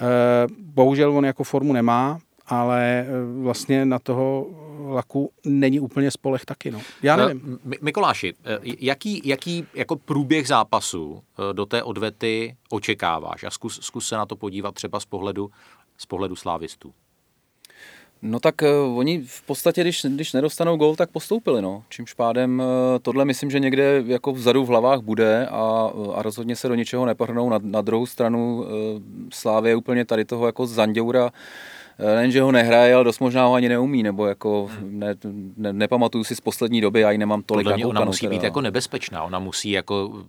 Hmm. bohužel on jako formu nemá, ale eh, vlastně na toho laku není úplně spolech taky. No. Já eh, nevím. Mikoláši, jaký, jaký jako průběh zápasu do té odvety očekáváš? A zkus, zkus se na to podívat třeba z pohledu, z pohledu slávistů. No tak uh, oni v podstatě, když, když nedostanou gol, tak postoupili, no. Čímž pádem uh, tohle myslím, že někde jako vzadu v hlavách bude a, a rozhodně se do ničeho nepohrnou. Na, na druhou stranu uh, Slávě úplně tady toho jako Zanděura Eh, nejen, že ho nehraje, ale dost možná ho ani neumí, nebo jako hmm. ne, ne, nepamatuju si z poslední doby, já ji nemám tolik Podle mě ona musí teda. být jako nebezpečná, ona musí jako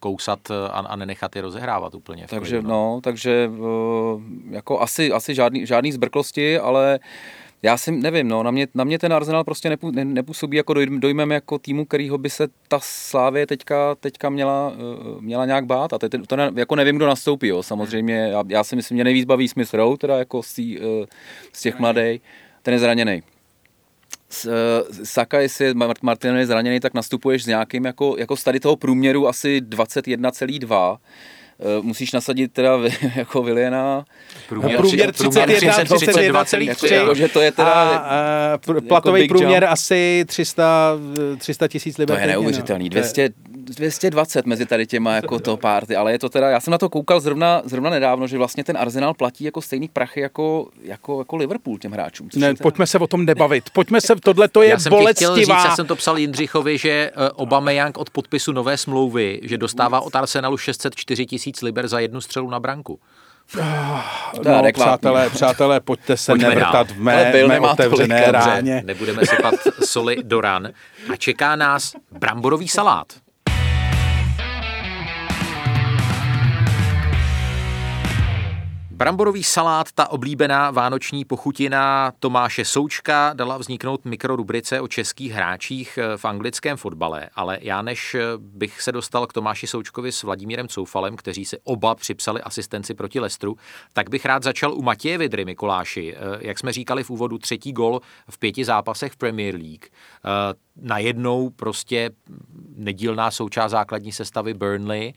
kousat a, a nenechat je rozehrávat úplně. Takže, no, takže eh, jako asi, asi žádný, žádný zbrklosti, ale já si nevím, no, na mě, na mě ten Arsenal prostě nepů, ne, nepůsobí jako dojmem jako týmu, kterýho by se ta Slávě teďka, teďka měla, uh, měla nějak bát. A teď, to ne, jako nevím, kdo nastoupí, jo, samozřejmě, já, já si myslím, že nejvíc baví Smith Rowe, teda jako z, tý, uh, z těch mladých, ten je zraněný. Uh, Saka, jestli je Martin je zraněný, tak nastupuješ s nějakým jako, jako z tady toho průměru asi 21,2 Eh, musíš nasadit teda <laughs> jako Viliena. Průměr, průměr 31, 32,3. Jako, že to je teda a, a platový jako průměr jump. asi 300 300 tisíc liber. To je neuvěřitelný. 200, 220 mezi tady těma jako to párty, ale je to teda, já jsem na to koukal zrovna, zrovna nedávno, že vlastně ten Arsenal platí jako stejný prachy jako, jako, jako Liverpool těm hráčům. Ne, teda... pojďme se o tom nebavit. Pojďme se, tohle to je já jsem bolestivá. Říct, já jsem to psal Jindřichovi, že Obama Young od podpisu nové smlouvy, že dostává od Arsenalu 604 tisíc liber za jednu střelu na branku. No, přátelé, přátelé, pojďte se Pojďme nevrtat v mé, mé otevřené ráně. Nebudeme sypat soli do ran. A čeká nás bramborový salát. Bramborový salát, ta oblíbená vánoční pochutina Tomáše Součka dala vzniknout mikrorubrice o českých hráčích eh, v anglickém fotbale, ale já než eh, bych se dostal k Tomáši Součkovi s Vladimírem Coufalem, kteří si oba připsali asistenci proti Lestru, tak bych rád začal u Matěje Vidry Mikuláši. Eh, jak jsme říkali v úvodu, třetí gol v pěti zápasech v Premier League. Najednou prostě nedílná součást základní sestavy Burnley,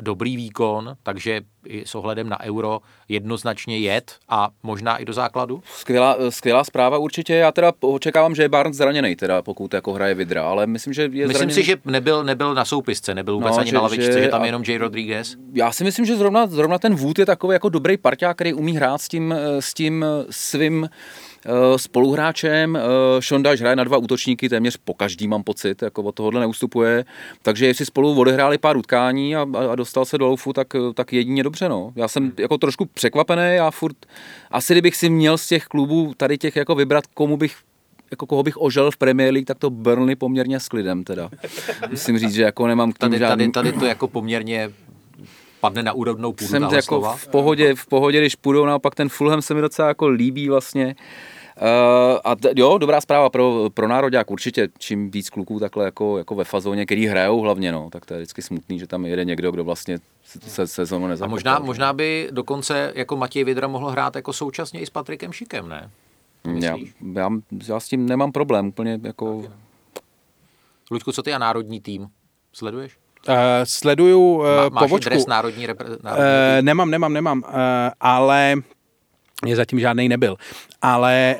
dobrý výkon, takže i s ohledem na euro jednoznačně jet a možná i do základu? Skvělá, eh, skvělá zpráva určitě. Já teda očekávám, že je Barnes zraněný, teda, pokud jako hraje Vidra, ale myslím, že je Myslím zraněný. si, že nebyl, nebyl na soupisce, nebyl vůbec no, ani že, na lavičce, že, že tam je jenom J. Rodriguez. Já si myslím, že zrovna, zrovna ten Wood je takový jako dobrý parťák, který umí hrát s tím, eh, s tím svým Eh, spoluhráčem. Eh, Šondaž hraje na dva útočníky téměř po každý, mám pocit, jako od tohohle neustupuje. Takže jestli spolu odehráli pár utkání a, a dostal se do loufu, tak, tak jedině dobře. No. Já jsem jako trošku překvapený, já furt, asi kdybych si měl z těch klubů tady těch jako vybrat, komu bych jako koho bych ožel v Premier League, tak to Burnley poměrně s klidem teda. Musím říct, že jako nemám k tady, žádný... tady, tady to jako poměrně padne na úrodnou půdu Jsem jako slova. v pohodě, v pohodě, když půjdou, naopak ten Fulham se mi docela jako líbí vlastně. Uh, a t- jo, dobrá zpráva pro, pro nároďák určitě, čím víc kluků takhle jako, jako ve fazóně, který hrajou hlavně, no, tak to je vždycky smutný, že tam jede někdo, kdo vlastně se sezónu nezapotá. A možná, možná by dokonce jako Matěj Vidra mohl hrát jako současně i s Patrikem Šikem, ne? Já, já, já, s tím nemám problém, úplně jako... Luďku, co ty a národní tým? Sleduješ? Uh, sleduju uh, Má, máš pobočku. dres národní, repre- národní uh, nemám, nemám, nemám, uh, ale mě zatím žádný nebyl. Ale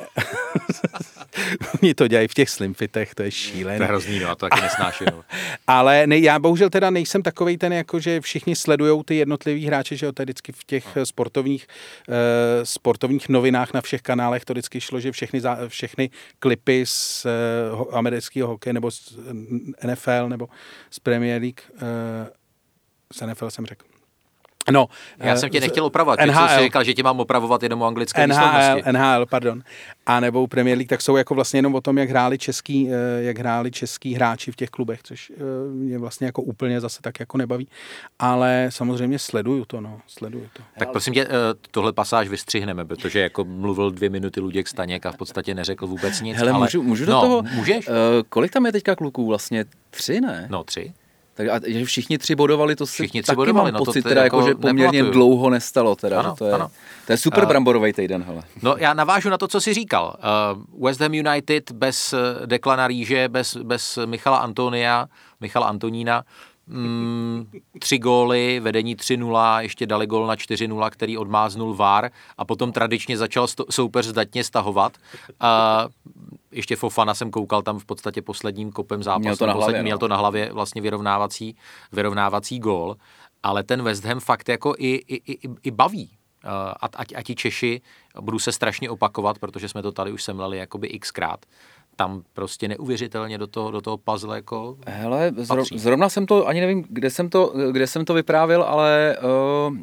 <laughs> oni to dělají v těch slimfitech, to je šílené. To je hrozný, no, to taky nesnáším. No. <laughs> Ale ne, já bohužel teda nejsem takový ten, jako že všichni sledují ty jednotlivý hráče, že jo, to je vždycky v těch no. sportovních, uh, sportovních novinách na všech kanálech to vždycky šlo, že všechny, za, všechny klipy z uh, amerického hokeje nebo z NFL nebo z Premier League, uh, z NFL jsem řekl No, Já jsem tě nechtěl opravovat, NHL, jsi říkal, že tě mám opravovat jenom o anglické NHL, NHL, pardon. A nebo Premier League, tak jsou jako vlastně jenom o tom, jak hráli český, eh, jak hráli český hráči v těch klubech, což eh, mě vlastně jako úplně zase tak jako nebaví. Ale samozřejmě sleduju to, no, sleduju to. Tak prosím tě, eh, tohle pasáž vystřihneme, protože jako mluvil dvě minuty Luděk Staněk a v podstatě neřekl vůbec nic. Hele, ale... můžu, můžu do no, toho? Můžeš? Uh, kolik tam je teďka kluků vlastně? Tři, ne? No, tři. Tak a že všichni tři bodovali, to si všichni tři taky bodovali, mám no pocit, to teda, jako, jako, že poměrně neplatuju. dlouho nestalo. Teda, ano, že to, je, ano. to je super uh, bramborový týden. Hele. No já navážu na to, co jsi říkal. Uh, West Ham United bez Deklana Rýže, bez, bez Michala Antonia, Michala Antonína, mm, tři góly, vedení 3-0, ještě dali gól na 4-0, který odmáznul VAR a potom tradičně začal sto, soupeř zdatně stahovat. Uh, ještě Fofana jsem koukal tam v podstatě posledním kopem zápasu. Měl to na hlavě, no. měl to na hlavě vlastně vyrovnávací, vyrovnávací gól, ale ten West Ham fakt jako i, i, i, i baví. A, a, a ti Češi, budu se strašně opakovat, protože jsme to tady už semleli jakoby xkrát, tam prostě neuvěřitelně do toho, do toho puzzle jako Hele, zro, zrovna jsem to, ani nevím, kde jsem to, kde jsem to vyprávěl, ale uh,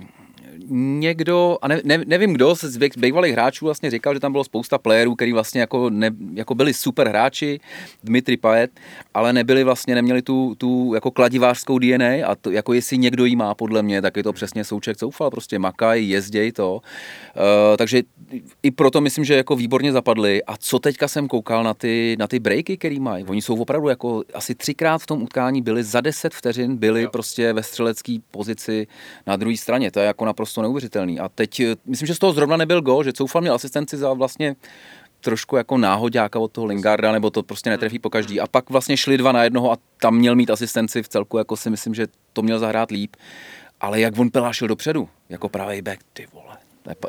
někdo, a ne, ne, nevím kdo z bývalých hráčů vlastně říkal, že tam bylo spousta playerů, který vlastně jako, ne, jako byli super hráči, Dmitry Pajet, ale nebyli vlastně, neměli tu, tu jako kladivářskou DNA a to, jako jestli někdo jí má podle mě, tak je to přesně souček coufal, prostě makaj, jezděj to. Uh, takže i proto myslím, že jako výborně zapadli. A co teďka jsem koukal na ty, na ty breaky, který mají, oni jsou opravdu jako asi třikrát v tom utkání byli za 10 vteřin, byli jo. prostě ve střelecké pozici na druhé straně. To je jako naprosto neuvěřitelný. A teď, eh, myslím, že z toho zrovna nebyl go, že Coufal měl asistenci za vlastně trošku jako náhodáka od toho Lingarda, nebo to prostě netrefí po každý. A pak vlastně šli dva na jednoho a tam měl mít asistenci v celku, jako si myslím, že to měl zahrát líp. Ale jak on pelášil dopředu, jako pravý back, ty vole,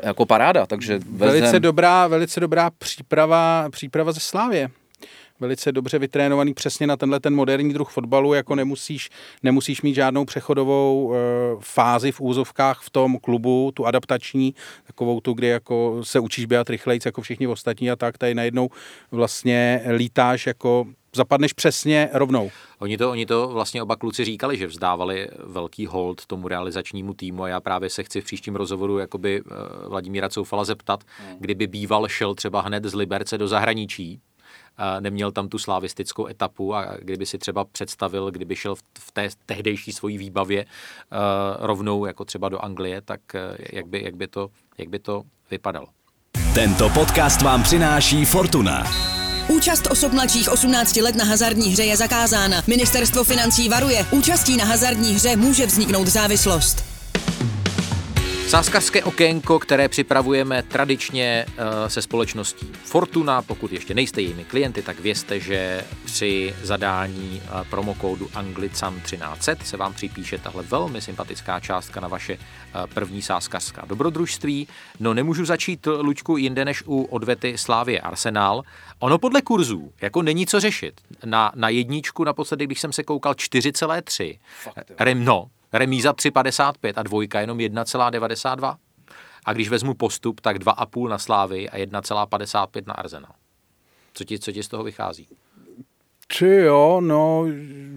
jako paráda, takže velice vezem... dobrá, velice dobrá příprava, příprava ze Slávě velice dobře vytrénovaný přesně na tenhle ten moderní druh fotbalu, jako nemusíš, nemusíš mít žádnou přechodovou e, fázi v úzovkách v tom klubu, tu adaptační, takovou tu, kdy jako se učíš běhat rychlejc jako všichni ostatní a tak, tady najednou vlastně lítáš jako zapadneš přesně rovnou. Oni to, oni to vlastně oba kluci říkali, že vzdávali velký hold tomu realizačnímu týmu a já právě se chci v příštím rozhovoru jakoby Vladimíra Coufala zeptat, hmm. kdyby býval šel třeba hned z Liberce do zahraničí, neměl tam tu slavistickou etapu a kdyby si třeba představil, kdyby šel v té tehdejší svojí výbavě rovnou jako třeba do Anglie, tak jak by, jak by, to, jak by to vypadalo. Tento podcast vám přináší Fortuna. Účast osob mladších 18 let na hazardní hře je zakázána. Ministerstvo financí varuje. Účastí na hazardní hře může vzniknout závislost. Sáskarské okénko, které připravujeme tradičně uh, se společností Fortuna. Pokud ještě nejste jejími klienty, tak vězte, že při zadání uh, promokódu Anglican 1300 se vám připíše tahle velmi sympatická částka na vaše uh, první sáskarská dobrodružství. No nemůžu začít, Luďku, jinde než u odvety Slávě Arsenal. Ono podle kurzů, jako není co řešit. Na, na jedničku naposledy, když jsem se koukal 4,3. Remno, remíza 3,55 a dvojka jenom 1,92. A když vezmu postup, tak 2,5 na Slávy a 1,55 na Arsenal. Co ti, co ti z toho vychází? Či jo, no,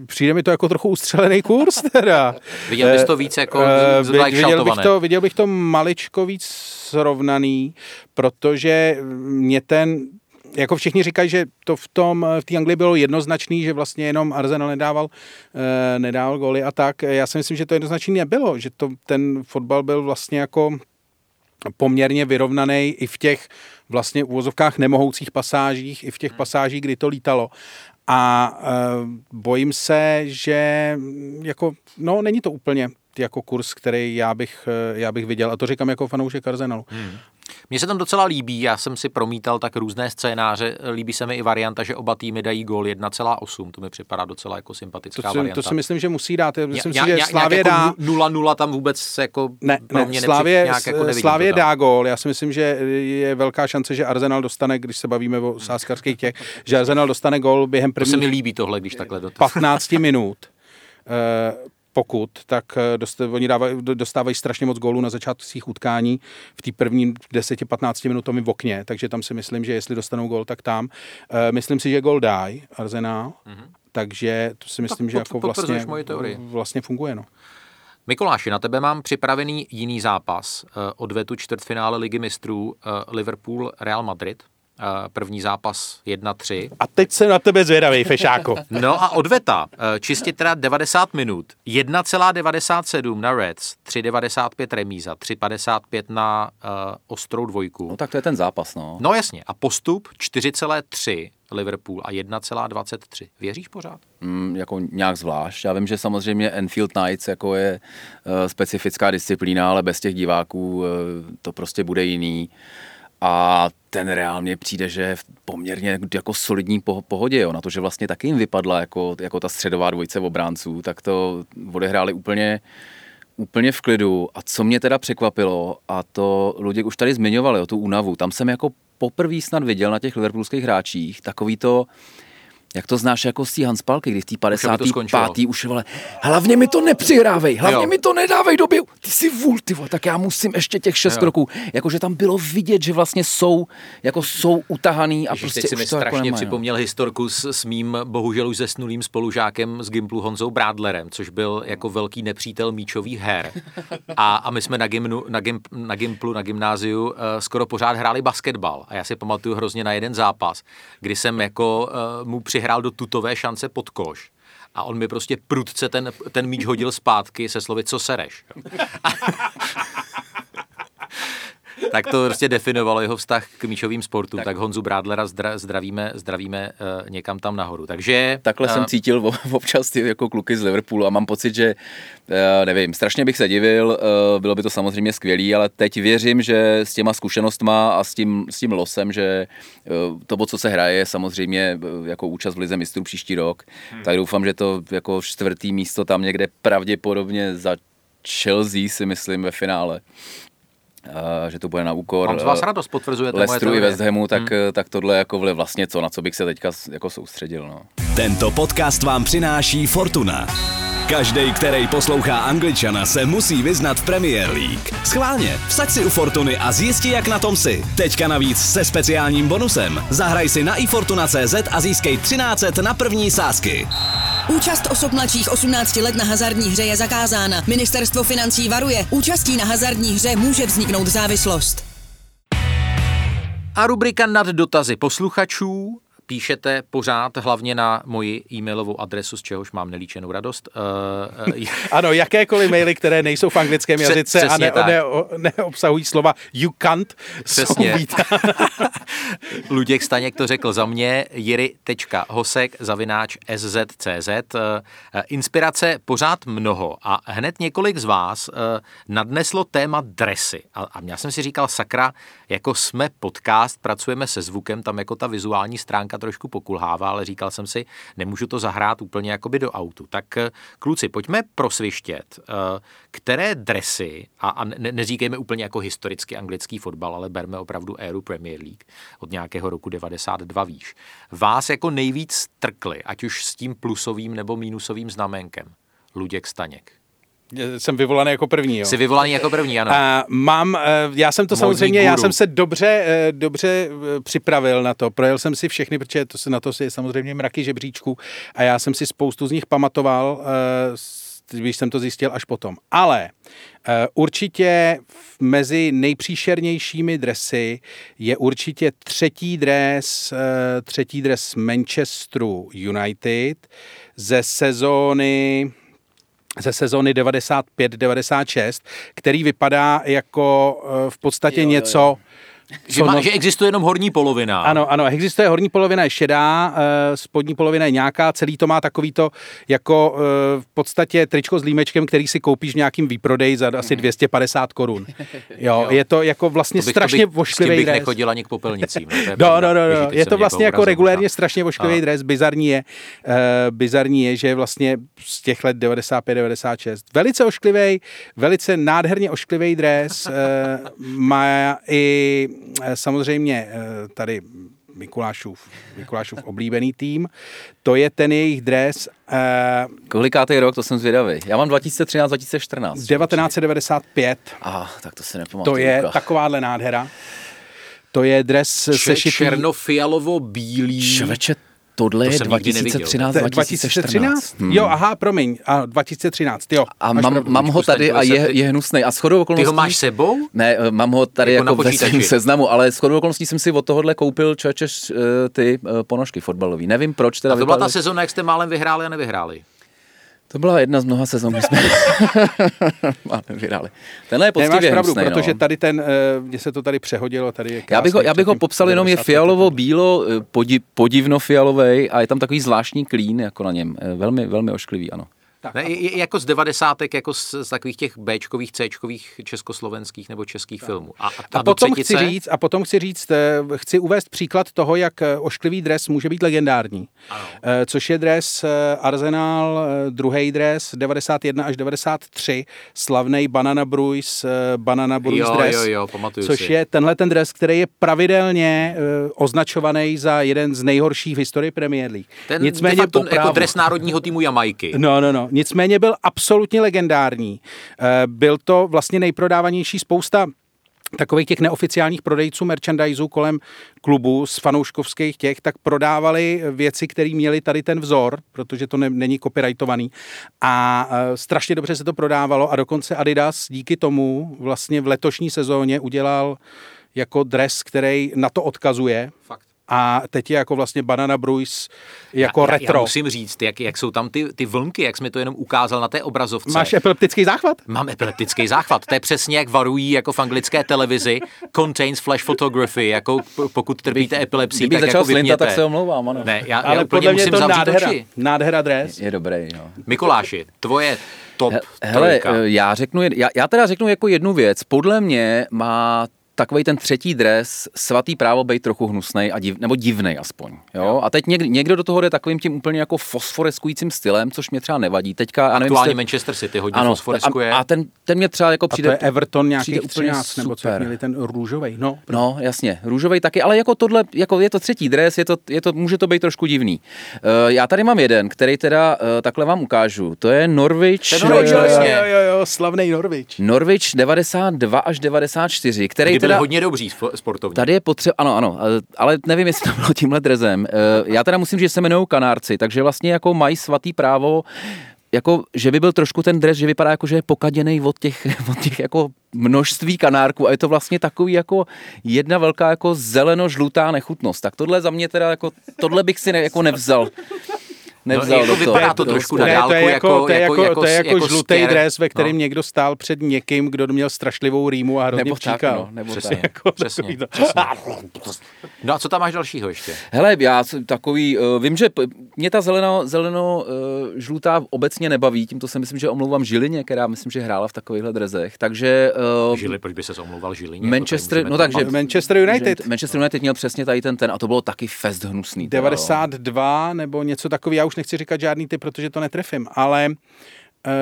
přijde mi to jako trochu ustřelený kurz teda. <laughs> viděl bys to víc jako uh, viděl, bych to, viděl bych to maličko víc srovnaný, protože mě ten jako všichni říkají, že to v tom, v té Anglii bylo jednoznačný, že vlastně jenom Arsenal nedával, eh, nedával góly a tak. Já si myslím, že to jednoznačný nebylo, že to, ten fotbal byl vlastně jako poměrně vyrovnaný i v těch vlastně uvozovkách nemohoucích pasážích, i v těch hmm. pasážích, kdy to lítalo. A e, bojím se, že jako, no není to úplně jako kurz, který já bych, eh, já bych viděl. A to říkám jako fanoušek Arsenalu. Hmm. Mně se tam docela líbí, já jsem si promítal tak různé scénáře, líbí se mi i varianta, že oba týmy dají gól 1,8, to mi připadá docela jako sympatická to si, varianta. To si myslím, že musí dát, myslím já, si, že já, Slávě jako dá... 0-0 tam vůbec jako ne, pro mě Slávě, nějak jako Slávě dá gól, já si myslím, že je velká šance, že Arsenal dostane, když se bavíme o sáskarských těch, že Arsenal dostane gól během prvních... To se mi líbí tohle, když takhle dotaz. 15 minut. Uh, pokud, tak eh, dost, oni dávají, dostávají strašně moc gólů na začátku svých utkání v té první 10-15 minutovém v okně, takže tam si myslím, že jestli dostanou gól, tak tam. Uh, myslím si, že gól dají Arsenal, mm-hmm. takže to si myslím, tak že jako vlastně, vlastně funguje. No. Mikuláši, na tebe mám připravený jiný zápas. Eh, odvetu čtvrtfinále Ligy mistrů Liverpool Real Madrid první zápas 1-3. A teď se na tebe zvědavý, Fešáko. <laughs> No a odveta, e, čistě teda 90 minut, 1,97 na Reds, 3,95 remíza, 3,55 na uh, ostrou dvojku. No tak to je ten zápas, no. No jasně, a postup 4,3 Liverpool a 1,23. Věříš pořád? Mm, jako nějak zvlášť. Já vím, že samozřejmě Enfield Knights jako je uh, specifická disciplína, ale bez těch diváků uh, to prostě bude jiný. A ten reálně přijde, že je v poměrně jako solidní pohodě, jo. na to, že vlastně taky jim vypadla jako, jako ta středová dvojce obránců, tak to odehráli úplně, úplně v klidu. A co mě teda překvapilo, a to Luděk už tady zmiňovali, o tu únavu, tam jsem jako poprvé snad viděl na těch liverpoolských hráčích takový to, jak to znáš jako z té Hanspalky, kdy v té 55. už vole, hlavně mi to nepřihrávej, hlavně jo. mi to nedávej do běhu. Ty jsi vůl, ty vole, tak já musím ještě těch šest jo. kroků. Jakože tam bylo vidět, že vlastně jsou, jako jsou utahaný a Ježiš, prostě teď si mi jako strašně jako připomněl historku s, s mým bohužel už zesnulým spolužákem z Gimplu Honzou Brádlerem, což byl jako velký nepřítel míčových her. A, a my jsme na, gymnu, na, gym, na Gimplu, na gymnáziu uh, skoro pořád hráli basketbal. A já si pamatuju hrozně na jeden zápas, kdy jsem jako uh, mu při hrál do tutové šance pod koš a on mi prostě prudce ten, ten míč hodil zpátky se slovy, co sereš. <laughs> tak to prostě definovalo jeho vztah k míčovým sportům. Tak, tak Honzu Brádlera zdra, zdravíme, zdravíme uh, někam tam nahoru. Takže... Takhle uh, jsem cítil občas ty jako kluky z Liverpoolu a mám pocit, že uh, nevím, strašně bych se divil, uh, bylo by to samozřejmě skvělý, ale teď věřím, že s těma zkušenostma a s tím, s tím losem, že uh, to, co se hraje, je samozřejmě uh, jako účast v Lize mistrů příští rok, hmm. tak doufám, že to jako čtvrtý místo tam někde pravděpodobně za Chelsea si myslím ve finále že to bude na úkor Mám z vás radost, potvrzujete Leicesteru i West Hamu, tak, hmm. tak tohle jako vlastně co, na co bych se teďka jako soustředil. No. Tento podcast vám přináší Fortuna. Každý, který poslouchá Angličana, se musí vyznat v Premier League. Schválně, vsaď si u Fortuny a zjisti, jak na tom si. Teďka navíc se speciálním bonusem. Zahraj si na ifortuna.cz a získej 13 na první sázky. Účast osob mladších 18 let na hazardní hře je zakázána. Ministerstvo financí varuje. Účastí na hazardní hře může vzniknout závislost. A rubrika nad dotazy posluchačů píšete pořád hlavně na moji e-mailovou adresu, z čehož mám nelíčenou radost. Uh, uh, ano, jakékoliv maily, které nejsou v anglickém jazyce a ne, ne, neobsahují slova you can't, Přesně. <laughs> Luděk Staněk to řekl za mě, jiry.hosek zavináč sz.cz. Inspirace pořád mnoho a hned několik z vás nadneslo téma dresy. A, a já jsem si říkal, sakra, jako jsme podcast, pracujeme se zvukem, tam jako ta vizuální stránka trošku pokulhává, ale říkal jsem si, nemůžu to zahrát úplně jakoby do autu. Tak eh, kluci, pojďme prosvištět, eh, které dresy, a, a ne, neříkejme úplně jako historicky anglický fotbal, ale berme opravdu éru Premier League od nějakého roku 92 výš, vás jako nejvíc trkly, ať už s tím plusovým nebo mínusovým znamenkem. Luděk Staněk jsem vyvolaný jako první. Jo. Jsi vyvolaný jako první, ano. A mám, eh, já jsem to Modní samozřejmě, guru. já jsem se dobře, eh, dobře eh, připravil na to. Projel jsem si všechny, protože to se na to si je samozřejmě mraky žebříčků a já jsem si spoustu z nich pamatoval, když jsem to zjistil až potom. Ale určitě mezi nejpříšernějšími dresy je určitě třetí dres, třetí dres Manchesteru United ze sezóny ze sezóny 95-96, který vypadá jako eh, v podstatě jo, něco, jo, jo že, má, no... že existuje jenom horní polovina. Ano, ano, existuje horní polovina je šedá, eh, spodní polovina je nějaká, celý to má takový to jako eh, v podstatě tričko s límečkem, který si koupíš v nějakým výprodeji za asi 250 korun. <laughs> Jo, je to jako vlastně to bych, strašně vošklivý dres. bych nechodil ani k popelnicím. <laughs> No, no, no, no, je to vlastně jako regulérně strašně vošklivý dres, bizarní je, uh, bizarní je, že je vlastně z těch let 95-96 velice ošklivý, velice nádherně ošklivý dres, uh, má i samozřejmě eh, tady Mikulášův, Mikulášův oblíbený tým. To je ten jejich dres. Eh, Kolikátý rok, to jsem zvědavý. Já mám 2013-2014. 1995. Aha, tak to si nepamatuju. To je takováhle nádhera. To je dres Č- sešitý... Černofialovo-bílý. Čověče, Tohle to je 2013, 2013? Hmm. Jo, aha, promiň, a 2013, jo. A mám, pro, mám ho tady a je, je hnusný. A shodou okolností... Ty ho máš sebou? Ne, mám ho tady jako, jako ve svém seznamu, ale shodou okolností jsem si od tohohle koupil čoče eh, ty eh, ponožky fotbalový. Nevím proč. Teda a to byla ta sezóna, jak jste málem vyhráli a nevyhráli. To byla jedna z mnoha sezon, kdy jsme <laughs> vyhráli. Tenhle je poctivě pravdu, hnusnej, protože no. tady ten, mně se to tady přehodilo, tady je já bych, ho, já bych ho popsal jenom, je fialovo-bílo, podiv, podivno-fialovej a je tam takový zvláštní klín jako na něm. Velmi, velmi ošklivý, ano. Tak, ne, a... jako z devadesátek, jako z, z takových těch Bčkových, Cčkových československých nebo českých tak. filmů. A, a, a potom třetice... chci říct, a potom chci říct, eh, chci uvést příklad toho, jak eh, ošklivý dres může být legendární. Ano. Eh, což je dres Arsenal, druhý dres 91 až 93, slavný Banana Bruce, Banana Bruce jo, dres. Jo, jo, pamatuju což si. je tenhle ten dres, který je pravidelně označovaný za jeden z nejhorších v historii Premier League. Ten Nicméně de facto, jako dres národního týmu Jamajky. No, no, no. Nicméně byl absolutně legendární. Eh, byl to vlastně nejprodávanější spousta takových těch neoficiálních prodejců merchandiseu kolem klubu z fanouškovských těch, tak prodávali věci, které měly tady ten vzor, protože to ne, není copyrightovaný. A e, strašně dobře se to prodávalo a dokonce Adidas díky tomu vlastně v letošní sezóně udělal jako dres, který na to odkazuje. Fakt a teď je jako vlastně Banana Bruce jako já, retro. Já musím říct, jak, jak jsou tam ty, ty vlnky, jak jsme to jenom ukázal na té obrazovce. Máš epileptický záchvat? Mám epileptický záchvat. To je přesně jak varují jako v anglické televizi. Contains flash photography, jako pokud trpíte epilepsí, tak začal jako slinta, tak se omlouvám, ano. Ne, já, Ale já podle mě musím to nádhera, oči. nádhera dres. Je, je dobrý, jo. Mikuláši, tvoje top Hele, trojka. já řeknu, já, já teda řeknu jako jednu věc. Podle mě má takový ten třetí dres, svatý právo být trochu hnusný a div, nebo divný aspoň. Jo? jo? A teď někdo, někdo do toho jde takovým tím úplně jako fosforeskujícím stylem, což mě třeba nevadí. Teďka, Aktuálně nevím, jste... Manchester City hodně ano, fosforeskuje. A, a ten, ten mě třeba jako přijde. A to je Everton nějaký úplně 13, nebo co měli ten růžový. No, no, jasně, růžový taky, ale jako tohle, jako je to třetí dres, je to, je to, může to být trošku divný. Uh, já tady mám jeden, který teda uh, takhle vám ukážu. To je Norwich. Ten Norwich, jo, jo, jo, jo, jo, slavný Norwich. Norwich 92 až 94, který teda... hodně dobří sportovní. Tady je potřeba, ano, ano, ale nevím, jestli to bylo tímhle drezem. Eh, já teda musím že se jmenují Kanárci, takže vlastně jako mají svatý právo jako, že by byl trošku ten dres, že vypadá jako, že je pokaděný od těch, <laughs> od těch jako množství kanárků a je to vlastně takový jako jedna velká jako zeleno-žlutá nechutnost. Tak tohle za mě teda jako, tohle bych si ne, jako nevzal nevzal no, jako do toho. vypadá to trošku na Ne, dálku to je jako, jako, to je jako, jako, to je jako, jako žlutý stěr. dres, ve kterém No. někdo stál před někým, kdo měl strašlivou rýmu a hrozně Nebo tak, no, nebo Přesně, tak. Jako přesně, takový to. přesně. No a co tam máš dalšího ještě? Hele, já jsem takový, uh, vím, že p- mě ta zeleno, zeleno uh, žlutá obecně nebaví, tímto si myslím, že omlouvám Žilině, která myslím, že hrála v takovýchhle drezech, takže uh, Žili, proč by se omlouval Žilině? Manchester, Jako no tady takže Manchester United. Manchester United měl přesně tady ten ten a to bylo taky fest hnusný. teda, jo. 92 nebo něco takového, já už nechci říkat žádný ty, protože to netrefím, ale uh,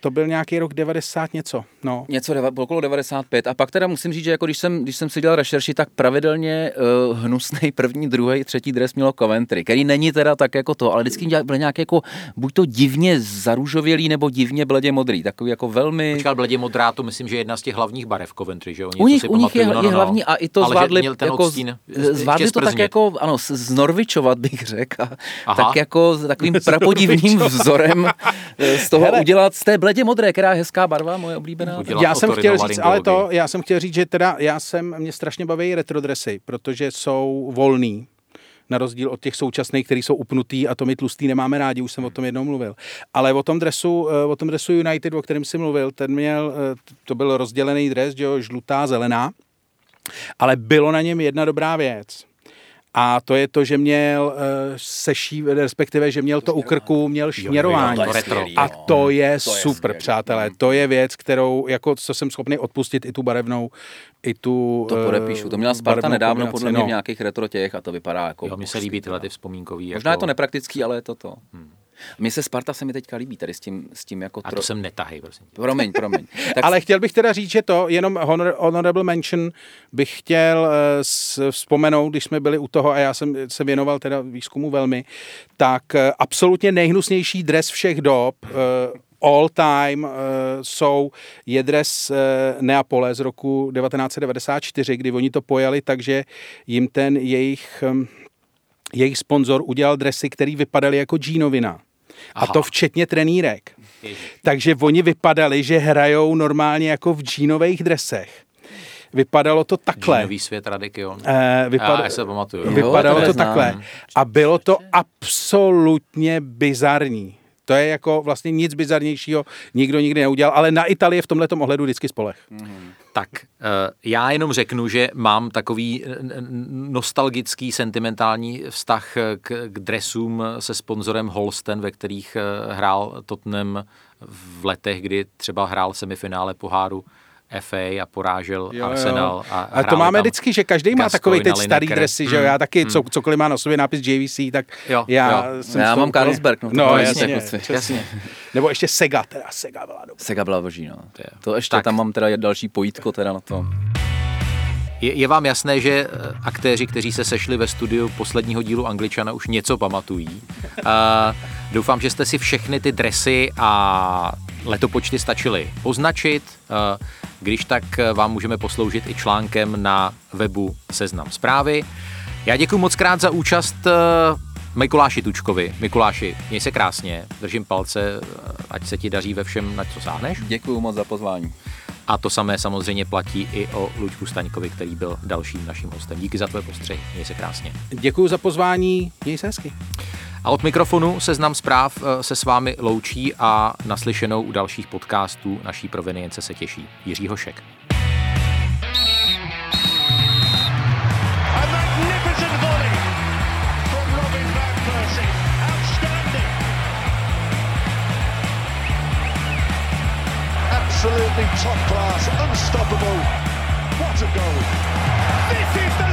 to byl nějaký rok 90 něco. No. Něco deva, okolo 95 a pak teda musím říct, že jako když jsem, když jsem si dělal rešerši, tak pravidelně uh, hnusný první, druhý, třetí dres mělo Coventry, který není teda tak jako to, ale vždycky dělal- byl nějaký jako buď to divně zaružovělý nebo divně bledě modrý, takový jako velmi... Počkal, bledě modrá, to myslím, že je jedna z těch hlavních barev Coventry, že oni U nich, si u nich je, pamatuju, no, je no, no. hlavní a i to Ale zvládli měl ten jako, odstín z- zvládli to tak zprznit. jako, ano, znorvičovat bych řekl, tak jako s takovým <laughs> prapodivným vzorem eh, <laughs> z toho Hele. udělat z té bledě modré, která je hezká barva, moje oblíbená. Udělat Já jsem chtěl říct, ale to, já jsem chtěl říct, že teda já jsem, mě strašně baví retrodresy, protože jsou volný, na rozdíl od těch současných, který jsou upnutý a to my tlustý nemáme rádi, už jsem o tom jednou mluvil. Ale o tom dresu, eh, o tom dresu United, o kterém jsem mluvil, ten měl, eh, to byl rozdělený dres, že jo, žlutá, zelená, ale bylo na něm jedna dobrá věc. A to je to, že měl uh, seší, respektive, že měl to u krku, měl šněrování. to je retro. A to je To je super, přátelé. To je věc, kterou, jako, co jsem schopný odpustit i tu barevnou, i tu To eh, podepíšu. To měla Sparta nedávno podle mě no. v nějakých retro těch a to vypadá jako... Jo, mně se líbí tyhle ty vzpomínkový. Možná je jako... to nepraktický, ale je to to. Mně se Sparta se mi teďka líbí tady s tím, s tím jako... A tro- to sem netahej, prosím. tě. Promiň, promiň. <laughs> Tak Ale chtěl bych teda říct, že to, jenom honor, honorable mention bych chtěl s, vzpomenout, když jsme byli u toho a já jsem se věnoval teda výzkumu velmi, tak eh, absolutně nejhnusnější dres všech dob, eh, all time, eh, jsou je dres eh, Neapole z roku 1994, kdy oni to pojali, takže jim ten jejich, hm, jejich sponzor udělal dresy, které vypadaly jako džínovina. A Aha. to včetně trenýrek. Takže oni vypadali, že hrajou normálně jako v džínových dresech. Vypadalo to takhle. Nový svět Radek, jo. Eh, vypad... Já se pamatuju. Jo, Vypadalo to to neznám. takhle. A bylo to absolutně bizarní. To je jako vlastně nic bizarnějšího nikdo nikdy neudělal, ale na Italii je v tomhle ohledu vždycky spolech. Tak eh, já jenom řeknu, že mám takový eh, nostalgický, sentimentální vztah k, k dresům se sponzorem Holsten, ve kterých eh, hrál Tottenham v letech, kdy třeba hrál semifinále poháru FA a porážel jo, Arsenal. A, A to máme tam vždycky, že každý má takový teď starý dresy, že jo, já taky, co, cokoliv má na sobě nápis JVC, tak Jo, já jo. jsem Já mám Carlsberg, no, to no to jasně, jasně, kluci. přesně. Nebo ještě Sega, teda Sega byla dobrá. Sega byla boží, no. To ještě Tak. tam mám teda další pojítko teda na to. Je, je vám jasné, že eh, aktéři, kteří se sešli ve studiu posledního dílu Angličana, už něco pamatují. A doufám, že jste si všechny ty dresy a letopočty stačili označit. A Když tak eh, vám můžeme posloužit i článkem na webu Seznam zprávy. Já děkuji moc krát za účast eh, Mikuláši Tučkovi. Mikuláši, měj se krásně, držím palce, eh, ať se ti daří ve všem, na co sáhneš. Děkuji moc za pozvání. A to samé samozřejmě platí i o Luďku Staňkovi, který byl dalším naším hostem. Díky za tvoje postřehy, měj se krásně. Děkuji za pozvání, měj se hezky. A od mikrofonu seznam zpráv eh, se s vámi loučí a naslyšenou u dalších podcastů naší provenience se těší Jiří Hošek. Absolutely top class, unstoppable. What a goal. This is the